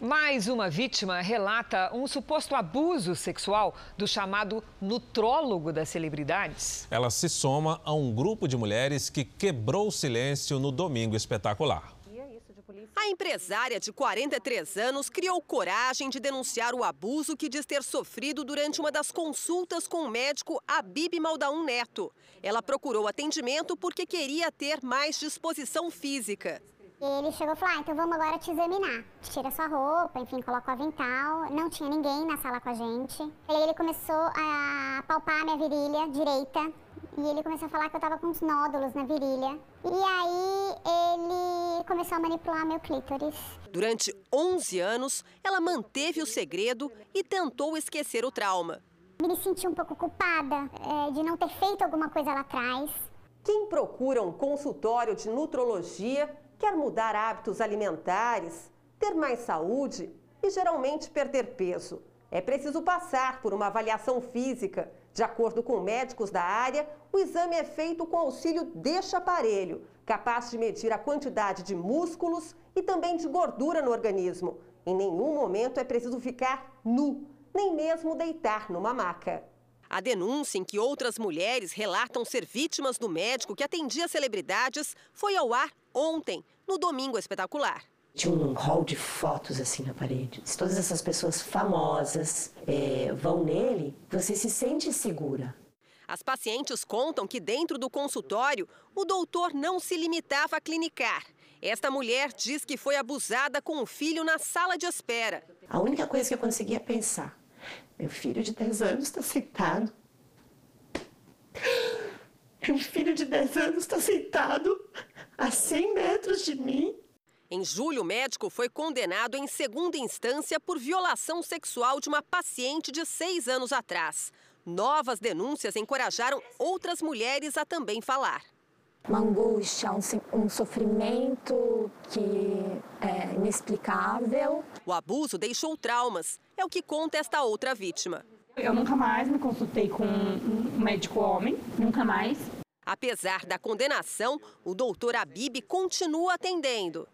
Mais uma vítima relata um suposto abuso sexual do chamado nutrólogo das celebridades. Ela se soma a um grupo de mulheres que quebrou o silêncio no domingo espetacular. A empresária de 43 anos criou coragem de denunciar o abuso que diz ter sofrido durante uma das consultas com o médico Abib Maldaun Neto. Ela procurou atendimento porque queria ter mais disposição física. E ele chegou e falou: ah, então vamos agora te examinar. Tira sua roupa, enfim, coloca o avental. Não tinha ninguém na sala com a gente. E aí ele começou a palpar a minha virilha direita. E ele começou a falar que eu tava com uns nódulos na virilha. E aí ele começou a manipular meu clítoris. Durante 11 anos, ela manteve o segredo e tentou esquecer o trauma. Me senti um pouco culpada é, de não ter feito alguma coisa lá atrás. Quem procura um consultório de nutrologia quer mudar hábitos alimentares, ter mais saúde e geralmente perder peso. É preciso passar por uma avaliação física. De acordo com médicos da área, o exame é feito com auxílio deste aparelho, capaz de medir a quantidade de músculos e também de gordura no organismo. Em nenhum momento é preciso ficar nu, nem mesmo deitar numa maca. A denúncia em que outras mulheres relatam ser vítimas do médico que atendia celebridades foi ao ar ontem, no Domingo Espetacular. Tinha um hall de fotos assim na parede. Se todas essas pessoas famosas é, vão nele, você se sente segura. As pacientes contam que dentro do consultório, o doutor não se limitava a clinicar. Esta mulher diz que foi abusada com o filho na sala de espera. A única coisa que eu conseguia pensar, meu filho de 10 anos está sentado. Meu filho de 10 anos está sentado a 100 metros de mim. Em julho, o médico foi condenado em segunda instância por violação sexual de uma paciente de seis anos atrás. Novas denúncias encorajaram outras mulheres a também falar. Uma angústia, um, um sofrimento que é inexplicável. O abuso deixou traumas, é o que conta esta outra vítima. Eu nunca mais me consultei com um médico homem, nunca mais. Apesar da condenação, o doutor Abib continua atendendo.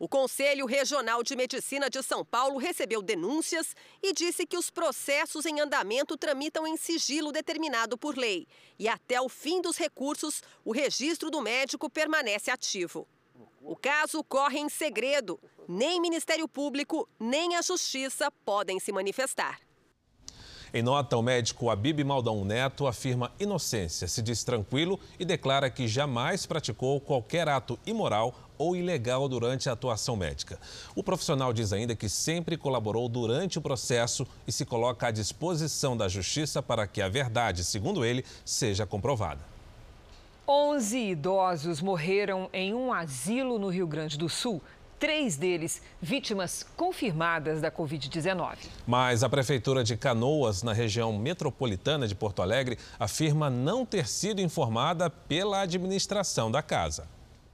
O Conselho Regional de Medicina de São Paulo recebeu denúncias e disse que os processos em andamento tramitam em sigilo determinado por lei. E até o fim dos recursos, o registro do médico permanece ativo. O caso corre em segredo. Nem Ministério Público, nem a Justiça podem se manifestar. Em nota, o médico Abib Maldão Neto afirma inocência, se diz tranquilo e declara que jamais praticou qualquer ato imoral ou ilegal durante a atuação médica. O profissional diz ainda que sempre colaborou durante o processo e se coloca à disposição da justiça para que a verdade, segundo ele, seja comprovada. 11 idosos morreram em um asilo no Rio Grande do Sul três deles vítimas confirmadas da Covid-19. Mas a Prefeitura de Canoas, na região metropolitana de Porto Alegre, afirma não ter sido informada pela administração da casa.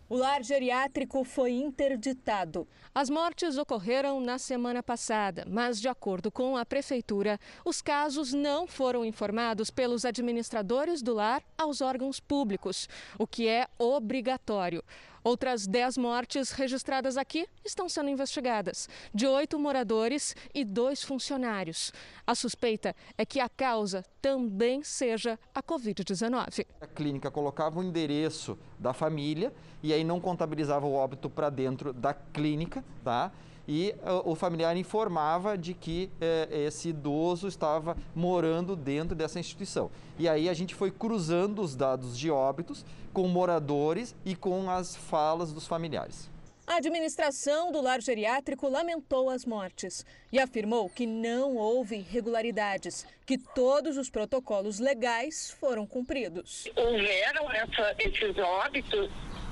O lar geriátrico foi interditado. As mortes ocorreram na semana passada, mas, de acordo com a Prefeitura, os casos não foram informados pelos administradores do lar aos órgãos públicos, o que é obrigatório. Outras 10 mortes registradas aqui estão sendo investigadas, de oito moradores e dois funcionários. A suspeita é que a causa também seja a Covid-19. A clínica colocava o endereço da família e aí não contabilizava o óbito para dentro da clínica, tá? E uh, o familiar informava de que uh, esse idoso estava morando dentro dessa instituição. E aí a gente foi cruzando os dados de óbitos com moradores e com as falas dos familiares. A administração do lar geriátrico lamentou as mortes e afirmou que não houve irregularidades, que todos os protocolos legais foram cumpridos. Houveram essa, esses óbitos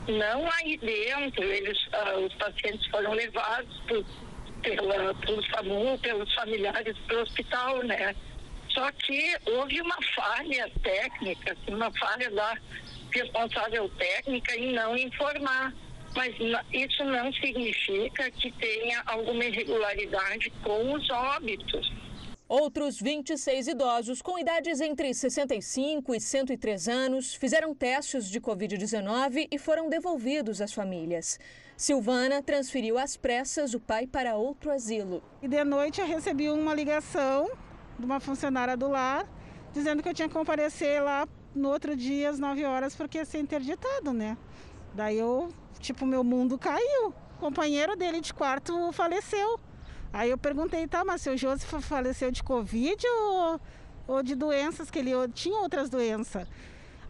não aí dentro, eles, uh, os pacientes foram levados por, pela, pelos SAMU, pelos familiares para o hospital, né? Só que houve uma falha técnica, assim, uma falha da responsável técnica em não informar. Mas isso não significa que tenha alguma irregularidade com os óbitos. Outros 26 idosos com idades entre 65 e 103 anos fizeram testes de Covid-19 e foram devolvidos às famílias. Silvana transferiu às pressas o pai para outro asilo. E de noite eu recebi uma ligação de uma funcionária do lar dizendo que eu tinha que comparecer lá no outro dia às 9 horas porque ia ser interditado, né? Daí eu, tipo, meu mundo caiu. O companheiro dele de quarto faleceu. Aí eu perguntei, tá, mas seu Joseph faleceu de Covid ou, ou de doenças, que ele tinha outras doenças?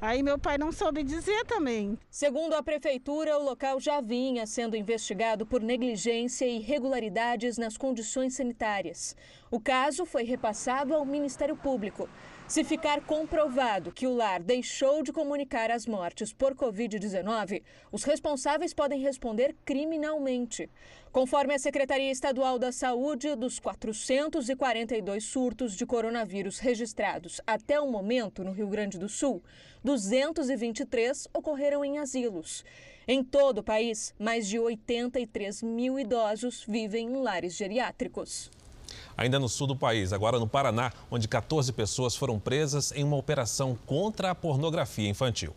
Aí meu pai não soube dizer também. Segundo a prefeitura, o local já vinha sendo investigado por negligência e irregularidades nas condições sanitárias. O caso foi repassado ao Ministério Público. Se ficar comprovado que o lar deixou de comunicar as mortes por Covid-19, os responsáveis podem responder criminalmente. Conforme a Secretaria Estadual da Saúde, dos 442 surtos de coronavírus registrados até o momento no Rio Grande do Sul, 223 ocorreram em asilos. Em todo o país, mais de 83 mil idosos vivem em lares geriátricos ainda no sul do país, agora no Paraná, onde 14 pessoas foram presas em uma operação contra a pornografia infantil.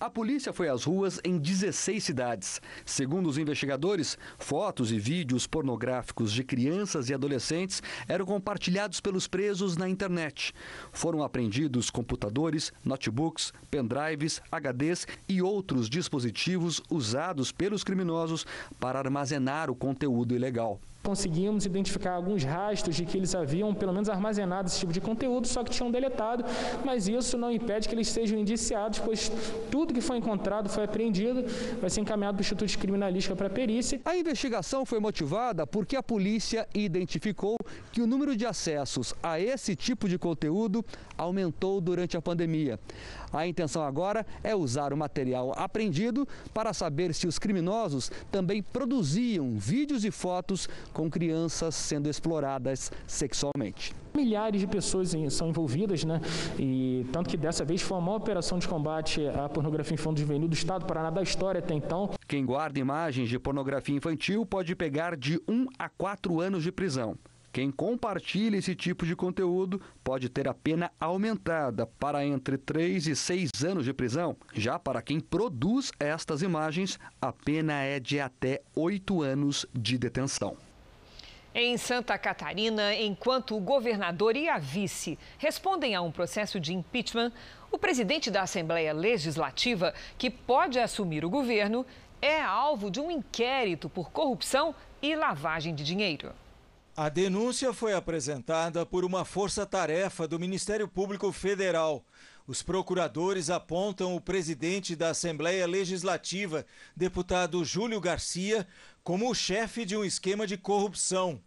A polícia foi às ruas em 16 cidades. Segundo os investigadores, fotos e vídeos pornográficos de crianças e adolescentes eram compartilhados pelos presos na internet. Foram apreendidos computadores, notebooks, pendrives, HDs e outros dispositivos usados pelos criminosos para armazenar o conteúdo ilegal conseguimos identificar alguns rastros de que eles haviam pelo menos armazenado esse tipo de conteúdo, só que tinham deletado, mas isso não impede que eles sejam indiciados, pois tudo que foi encontrado foi apreendido, vai ser encaminhado para o Instituto de Criminalística para perícia. A investigação foi motivada porque a polícia identificou que o número de acessos a esse tipo de conteúdo aumentou durante a pandemia. A intenção agora é usar o material apreendido para saber se os criminosos também produziam vídeos e fotos com crianças sendo exploradas sexualmente. Milhares de pessoas são envolvidas, né? E tanto que dessa vez foi a maior operação de combate à pornografia infantil juvenil do Estado do Paraná da história até então. Quem guarda imagens de pornografia infantil pode pegar de 1 a 4 anos de prisão. Quem compartilha esse tipo de conteúdo pode ter a pena aumentada para entre 3 e 6 anos de prisão. Já para quem produz estas imagens, a pena é de até 8 anos de detenção. Em Santa Catarina, enquanto o governador e a vice respondem a um processo de impeachment, o presidente da Assembleia Legislativa, que pode assumir o governo, é alvo de um inquérito por corrupção e lavagem de dinheiro. A denúncia foi apresentada por uma força-tarefa do Ministério Público Federal. Os procuradores apontam o presidente da Assembleia Legislativa, deputado Júlio Garcia, como o chefe de um esquema de corrupção.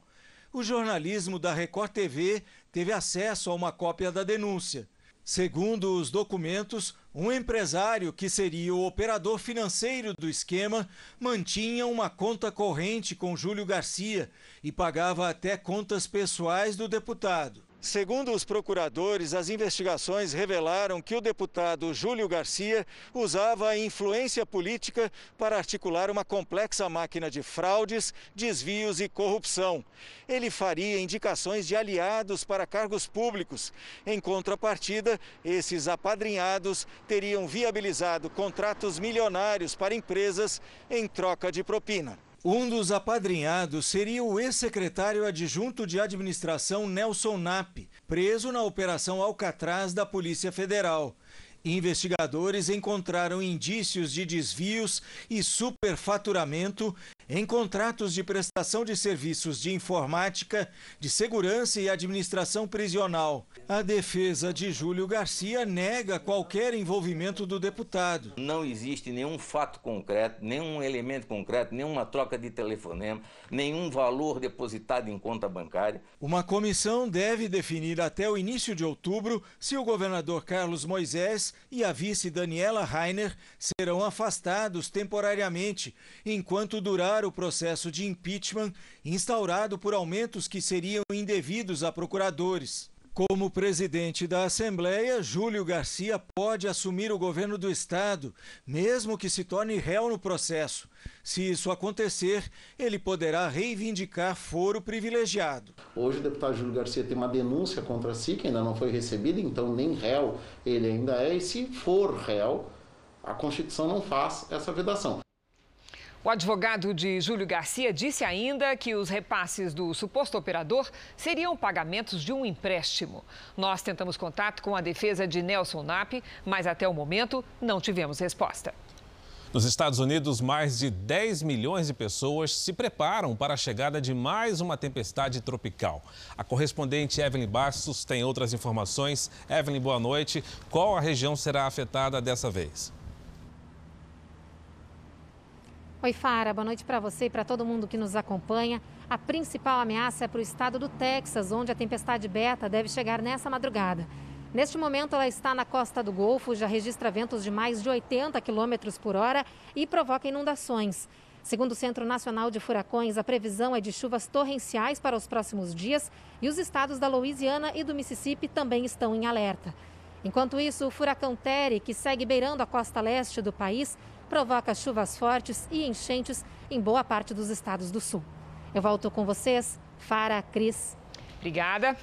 O jornalismo da Record TV teve acesso a uma cópia da denúncia. Segundo os documentos, um empresário que seria o operador financeiro do esquema mantinha uma conta corrente com Júlio Garcia e pagava até contas pessoais do deputado. Segundo os procuradores, as investigações revelaram que o deputado Júlio Garcia usava a influência política para articular uma complexa máquina de fraudes, desvios e corrupção. Ele faria indicações de aliados para cargos públicos. Em contrapartida, esses apadrinhados teriam viabilizado contratos milionários para empresas em troca de propina. Um dos apadrinhados seria o ex-secretário adjunto de administração Nelson Nap, preso na Operação Alcatraz da Polícia Federal. Investigadores encontraram indícios de desvios e superfaturamento em contratos de prestação de serviços de informática, de segurança e administração prisional. A defesa de Júlio Garcia nega qualquer envolvimento do deputado. Não existe nenhum fato concreto, nenhum elemento concreto, nenhuma troca de telefonema, nenhum valor depositado em conta bancária. Uma comissão deve definir até o início de outubro se o governador Carlos Moisés e a vice Daniela Rainer serão afastados temporariamente enquanto durar o processo de impeachment instaurado por aumentos que seriam indevidos a procuradores. Como presidente da Assembleia, Júlio Garcia pode assumir o governo do Estado, mesmo que se torne réu no processo. Se isso acontecer, ele poderá reivindicar foro privilegiado. Hoje o deputado Júlio Garcia tem uma denúncia contra si, que ainda não foi recebida, então nem réu ele ainda é, e se for réu, a Constituição não faz essa vedação. O advogado de Júlio Garcia disse ainda que os repasses do suposto operador seriam pagamentos de um empréstimo. Nós tentamos contato com a defesa de Nelson Nap, mas até o momento não tivemos resposta. Nos Estados Unidos, mais de 10 milhões de pessoas se preparam para a chegada de mais uma tempestade tropical. A correspondente Evelyn Bastos tem outras informações. Evelyn, boa noite. Qual a região será afetada dessa vez? Oi, Fara, boa noite para você e para todo mundo que nos acompanha. A principal ameaça é para o estado do Texas, onde a tempestade Beta deve chegar nessa madrugada. Neste momento, ela está na costa do Golfo, já registra ventos de mais de 80 km por hora e provoca inundações. Segundo o Centro Nacional de Furacões, a previsão é de chuvas torrenciais para os próximos dias e os estados da Louisiana e do Mississippi também estão em alerta. Enquanto isso, o furacão Terry, que segue beirando a costa leste do país, provoca chuvas fortes e enchentes em boa parte dos estados do sul. Eu volto com vocês, Fara, Cris. Obrigada.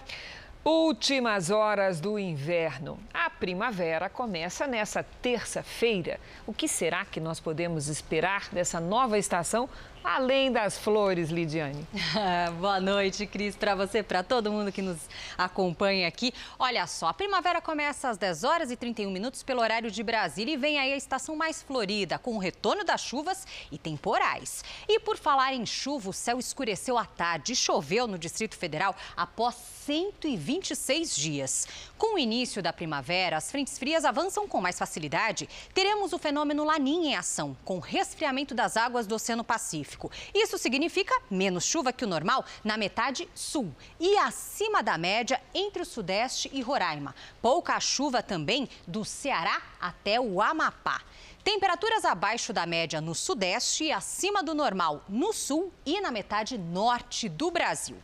Últimas horas do inverno. A primavera começa nessa terça-feira. O que será que nós podemos esperar dessa nova estação além das flores, Lidiane. Boa noite, Cris, para você, para todo mundo que nos acompanha aqui. Olha só, a primavera começa às 10 horas e 31 minutos pelo horário de Brasília e vem aí a estação mais florida, com o retorno das chuvas e temporais. E por falar em chuva, o céu escureceu à tarde e choveu no Distrito Federal após 126 dias. Com o início da primavera, as frentes frias avançam com mais facilidade. Teremos o fenômeno Laninha em ação, com resfriamento das águas do Oceano Pacífico. Pacífico. Isso significa menos chuva que o normal na metade sul e acima da média entre o Sudeste e Roraima. Pouca chuva também do Ceará até o Amapá. Temperaturas abaixo da média no Sudeste e acima do normal no Sul e na metade norte do Brasil.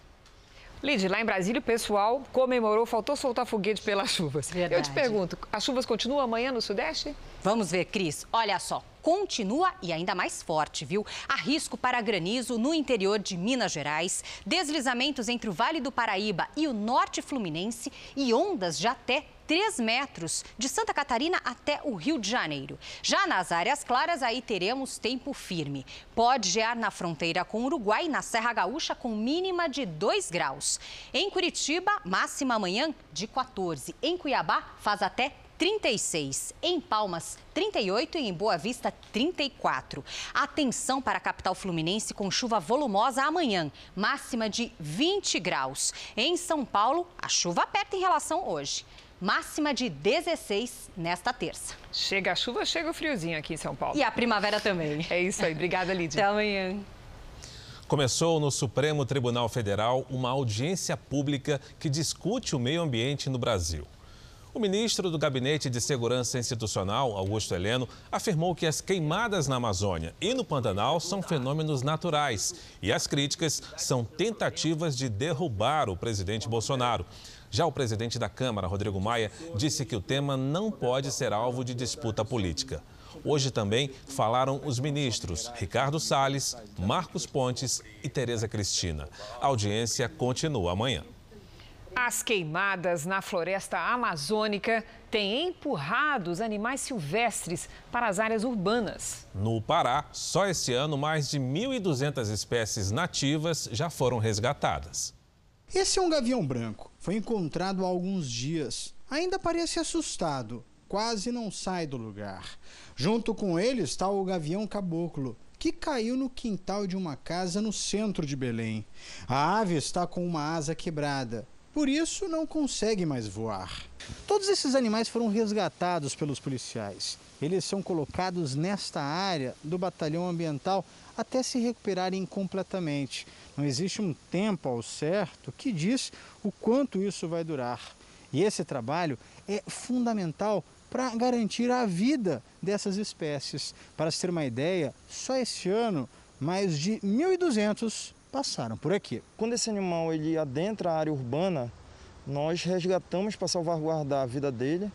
Lid, lá em Brasília o pessoal comemorou, faltou soltar foguete pelas chuvas. Verdade. Eu te pergunto, as chuvas continuam amanhã no Sudeste? Vamos ver, Cris. Olha só, continua e ainda mais forte, viu? Há risco para granizo no interior de Minas Gerais, deslizamentos entre o Vale do Paraíba e o Norte Fluminense e ondas de até 3 metros de Santa Catarina até o Rio de Janeiro. Já nas áreas claras, aí teremos tempo firme. Pode gear na fronteira com o Uruguai, na Serra Gaúcha, com mínima de 2 graus. Em Curitiba, máxima amanhã de 14. Em Cuiabá, faz até 36, em Palmas 38 e em Boa Vista 34. Atenção para a capital fluminense com chuva volumosa amanhã, máxima de 20 graus. Em São Paulo, a chuva aperta em relação hoje. Máxima de 16 nesta terça. Chega a chuva, chega o friozinho aqui em São Paulo. E a primavera também. É isso aí. Obrigada, Lídia. Até amanhã. Começou no Supremo Tribunal Federal uma audiência pública que discute o meio ambiente no Brasil. O ministro do Gabinete de Segurança Institucional, Augusto Heleno, afirmou que as queimadas na Amazônia e no Pantanal são fenômenos naturais e as críticas são tentativas de derrubar o presidente Bolsonaro. Já o presidente da Câmara, Rodrigo Maia, disse que o tema não pode ser alvo de disputa política. Hoje também falaram os ministros Ricardo Salles, Marcos Pontes e Tereza Cristina. A audiência continua amanhã. As queimadas na floresta amazônica têm empurrado os animais silvestres para as áreas urbanas. No Pará, só esse ano, mais de 1.200 espécies nativas já foram resgatadas. Esse é um gavião branco. Foi encontrado há alguns dias. Ainda parece assustado. Quase não sai do lugar. Junto com ele está o gavião caboclo, que caiu no quintal de uma casa no centro de Belém. A ave está com uma asa quebrada por isso não consegue mais voar. Todos esses animais foram resgatados pelos policiais. Eles são colocados nesta área do batalhão ambiental até se recuperarem completamente. Não existe um tempo ao certo que diz o quanto isso vai durar. E esse trabalho é fundamental para garantir a vida dessas espécies. Para se ter uma ideia, só esse ano mais de 1.200 passaram por aqui. Quando esse animal ele adentra a área urbana, nós resgatamos para salvaguardar a vida dele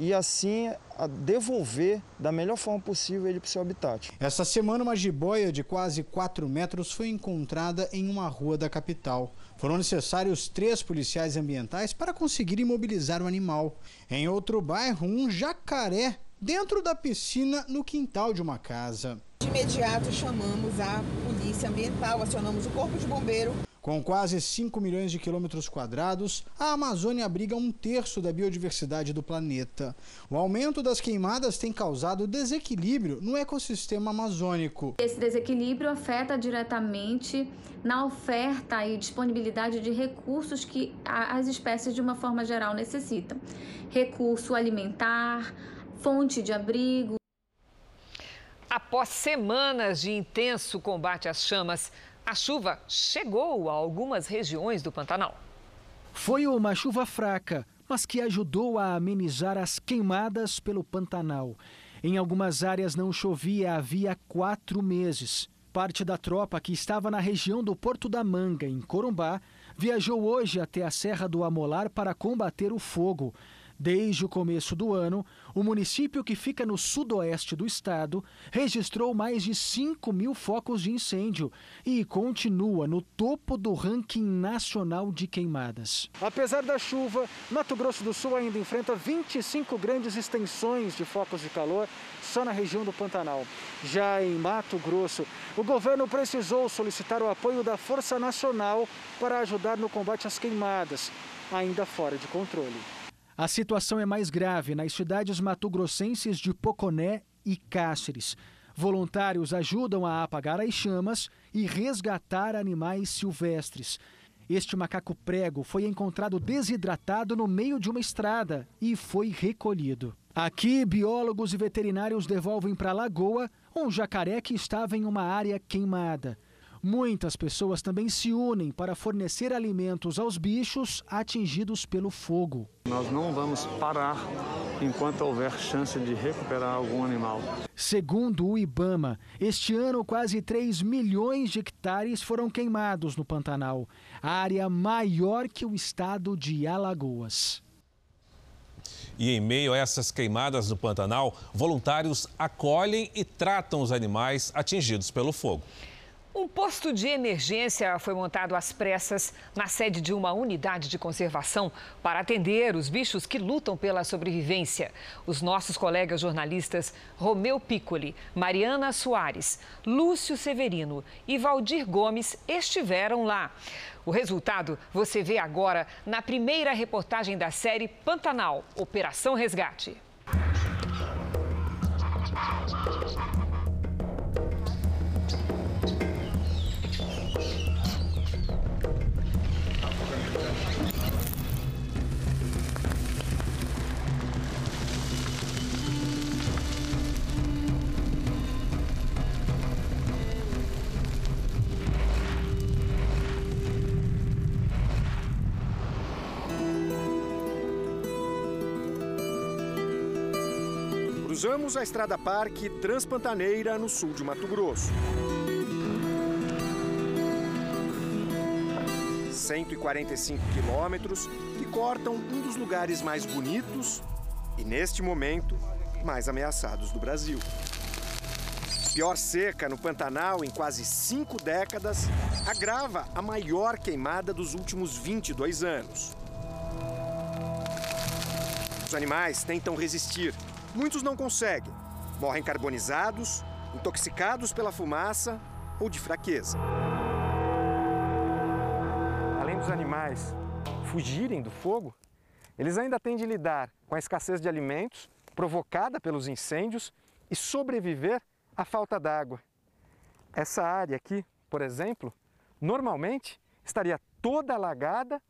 e assim devolver da melhor forma possível ele para o seu habitat. Essa semana uma jiboia de quase 4 metros foi encontrada em uma rua da capital. Foram necessários três policiais ambientais para conseguir imobilizar o animal. Em outro bairro, um jacaré dentro da piscina no quintal de uma casa. De imediato chamamos a polícia ambiental, acionamos o corpo de bombeiro. Com quase 5 milhões de quilômetros quadrados, a Amazônia abriga um terço da biodiversidade do planeta. O aumento das queimadas tem causado desequilíbrio no ecossistema amazônico. Esse desequilíbrio afeta diretamente na oferta e disponibilidade de recursos que as espécies, de uma forma geral, necessitam: recurso alimentar, fonte de abrigo. Após semanas de intenso combate às chamas, a chuva chegou a algumas regiões do Pantanal. Foi uma chuva fraca, mas que ajudou a amenizar as queimadas pelo Pantanal. Em algumas áreas não chovia havia quatro meses. Parte da tropa que estava na região do Porto da Manga, em Corumbá, viajou hoje até a Serra do Amolar para combater o fogo. Desde o começo do ano, o município que fica no sudoeste do estado registrou mais de 5 mil focos de incêndio e continua no topo do ranking nacional de queimadas. Apesar da chuva, Mato Grosso do Sul ainda enfrenta 25 grandes extensões de focos de calor só na região do Pantanal. Já em Mato Grosso, o governo precisou solicitar o apoio da Força Nacional para ajudar no combate às queimadas, ainda fora de controle. A situação é mais grave nas cidades matogrossenses de Poconé e Cáceres. Voluntários ajudam a apagar as chamas e resgatar animais silvestres. Este macaco prego foi encontrado desidratado no meio de uma estrada e foi recolhido. Aqui, biólogos e veterinários devolvem para a lagoa um jacaré que estava em uma área queimada. Muitas pessoas também se unem para fornecer alimentos aos bichos atingidos pelo fogo. Nós não vamos parar enquanto houver chance de recuperar algum animal. Segundo o Ibama, este ano quase 3 milhões de hectares foram queimados no Pantanal, área maior que o estado de Alagoas. E em meio a essas queimadas no Pantanal, voluntários acolhem e tratam os animais atingidos pelo fogo. Um posto de emergência foi montado às pressas na sede de uma unidade de conservação para atender os bichos que lutam pela sobrevivência. Os nossos colegas jornalistas Romeu Piccoli, Mariana Soares, Lúcio Severino e Valdir Gomes estiveram lá. O resultado você vê agora na primeira reportagem da série Pantanal Operação Resgate. Cruzamos a Estrada Parque Transpantaneira, no sul de Mato Grosso. 145 quilômetros que cortam um dos lugares mais bonitos e, neste momento, mais ameaçados do Brasil. Pior seca no Pantanal em quase cinco décadas agrava a maior queimada dos últimos 22 anos. Os animais tentam resistir, Muitos não conseguem. Morrem carbonizados, intoxicados pela fumaça ou de fraqueza. Além dos animais fugirem do fogo, eles ainda têm de lidar com a escassez de alimentos provocada pelos incêndios e sobreviver à falta d'água. Essa área aqui, por exemplo, normalmente estaria toda alagada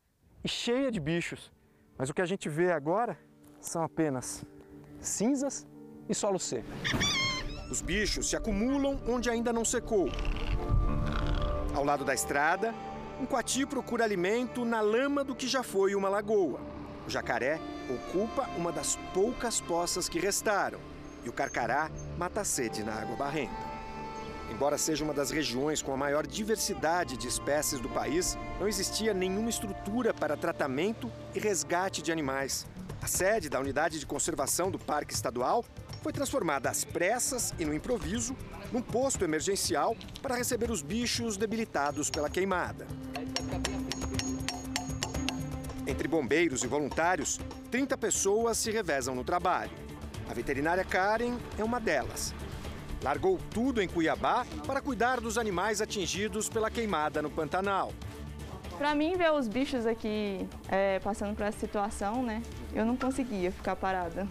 e cheia de bichos. Mas o que a gente vê agora são apenas cinzas e solo seco. Os bichos se acumulam onde ainda não secou. Ao lado da estrada, um coati procura alimento na lama do que já foi uma lagoa. O jacaré ocupa uma das poucas poças que restaram e o carcará mata a sede na água barrenta. Embora seja uma das regiões com a maior diversidade de espécies do país, não existia nenhuma estrutura para tratamento e resgate de animais. A sede da unidade de conservação do Parque Estadual foi transformada às pressas e no improviso num posto emergencial para receber os bichos debilitados pela queimada. Entre bombeiros e voluntários, 30 pessoas se revezam no trabalho. A veterinária Karen é uma delas. Largou tudo em Cuiabá para cuidar dos animais atingidos pela queimada no Pantanal. Para mim, ver os bichos aqui é, passando por essa situação, né, eu não conseguia ficar parada.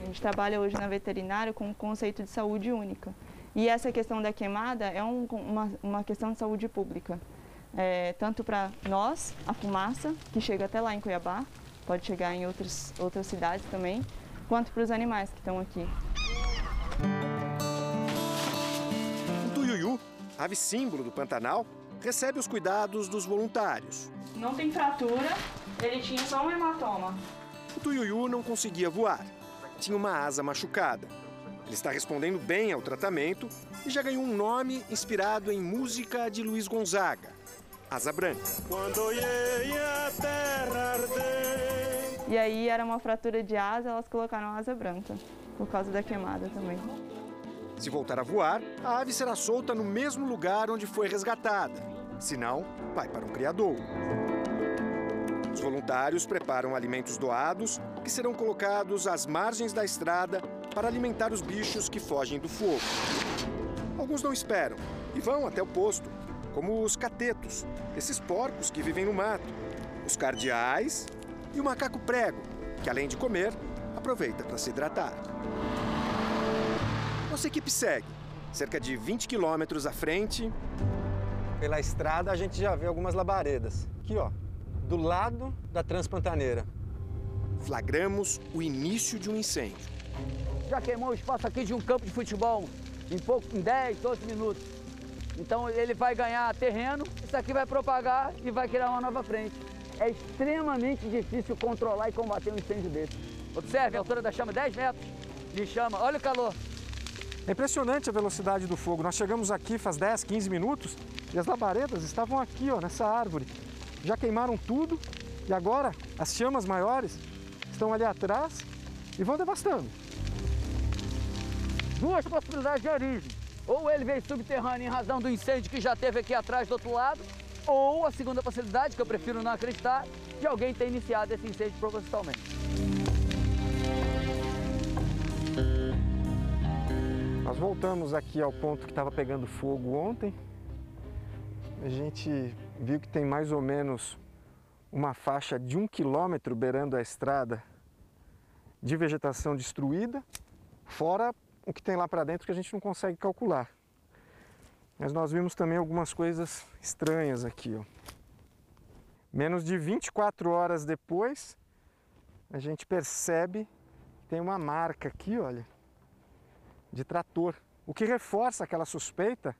A gente trabalha hoje na veterinária com o conceito de saúde única. E essa questão da queimada é um, uma, uma questão de saúde pública. É, tanto para nós, a fumaça, que chega até lá em Cuiabá, pode chegar em outras, outras cidades também, quanto para os animais que estão aqui. O tuiuiu, ave símbolo do Pantanal, recebe os cuidados dos voluntários. Não tem fratura, ele tinha só um hematoma. O Tuiuiu não conseguia voar, tinha uma asa machucada. Ele está respondendo bem ao tratamento e já ganhou um nome inspirado em música de Luiz Gonzaga, Asa Branca. Quando a terra arder. E aí era uma fratura de asa, elas colocaram asa branca, por causa da queimada também. Se voltar a voar, a ave será solta no mesmo lugar onde foi resgatada. Se não, vai para um criador. Os voluntários preparam alimentos doados que serão colocados às margens da estrada para alimentar os bichos que fogem do fogo. Alguns não esperam e vão até o posto, como os catetos, esses porcos que vivem no mato, os cardeais e o macaco prego, que além de comer, aproveita para se hidratar. Nossa equipe segue, cerca de 20 quilômetros à frente, pela estrada a gente já vê algumas labaredas. Aqui, ó, do lado da Transpantaneira. Flagramos o início de um incêndio. Já queimou o espaço aqui de um campo de futebol em pouco, em 10, 12 minutos. Então ele vai ganhar terreno, isso aqui vai propagar e vai criar uma nova frente. É extremamente difícil controlar e combater um incêndio desse. Observe a altura da chama, 10 metros de chama, olha o calor. É impressionante a velocidade do fogo. Nós chegamos aqui faz 10, 15 minutos e as labaredas estavam aqui, ó, nessa árvore. Já queimaram tudo e agora as chamas maiores estão ali atrás e vão devastando. Duas possibilidades de origem. Ou ele veio subterrâneo em razão do incêndio que já teve aqui atrás do outro lado, ou a segunda possibilidade, que eu prefiro não acreditar, de alguém ter iniciado esse incêndio propositalmente. Nós voltamos aqui ao ponto que estava pegando fogo ontem. A gente viu que tem mais ou menos uma faixa de um quilômetro beirando a estrada de vegetação destruída, fora o que tem lá para dentro que a gente não consegue calcular. Mas nós vimos também algumas coisas estranhas aqui. Ó. Menos de 24 horas depois, a gente percebe que tem uma marca aqui, olha, de trator. O que reforça aquela suspeita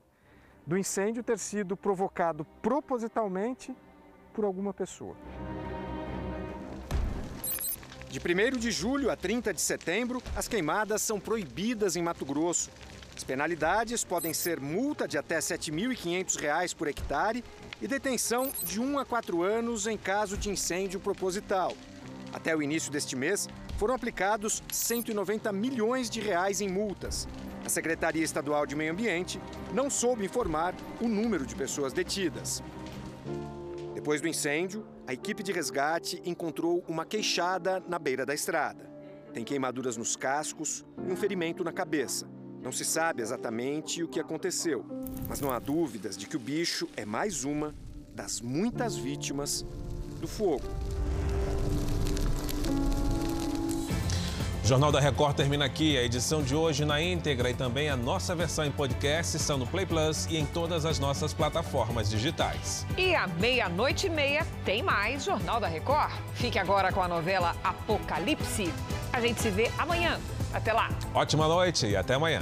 do incêndio ter sido provocado propositalmente por alguma pessoa. De 1 de julho a 30 de setembro, as queimadas são proibidas em Mato Grosso. As penalidades podem ser multa de até R$ 7.500 por hectare e detenção de 1 a 4 anos em caso de incêndio proposital. Até o início deste mês, foram aplicados 190 milhões de reais em multas. A Secretaria Estadual de Meio Ambiente não soube informar o número de pessoas detidas. Depois do incêndio, a equipe de resgate encontrou uma queixada na beira da estrada. Tem queimaduras nos cascos e um ferimento na cabeça. Não se sabe exatamente o que aconteceu, mas não há dúvidas de que o bicho é mais uma das muitas vítimas do fogo. O Jornal da Record termina aqui. A edição de hoje na íntegra e também a nossa versão em podcast são no Play Plus e em todas as nossas plataformas digitais. E à meia-noite e meia tem mais Jornal da Record. Fique agora com a novela Apocalipse. A gente se vê amanhã. Até lá. Ótima noite e até amanhã.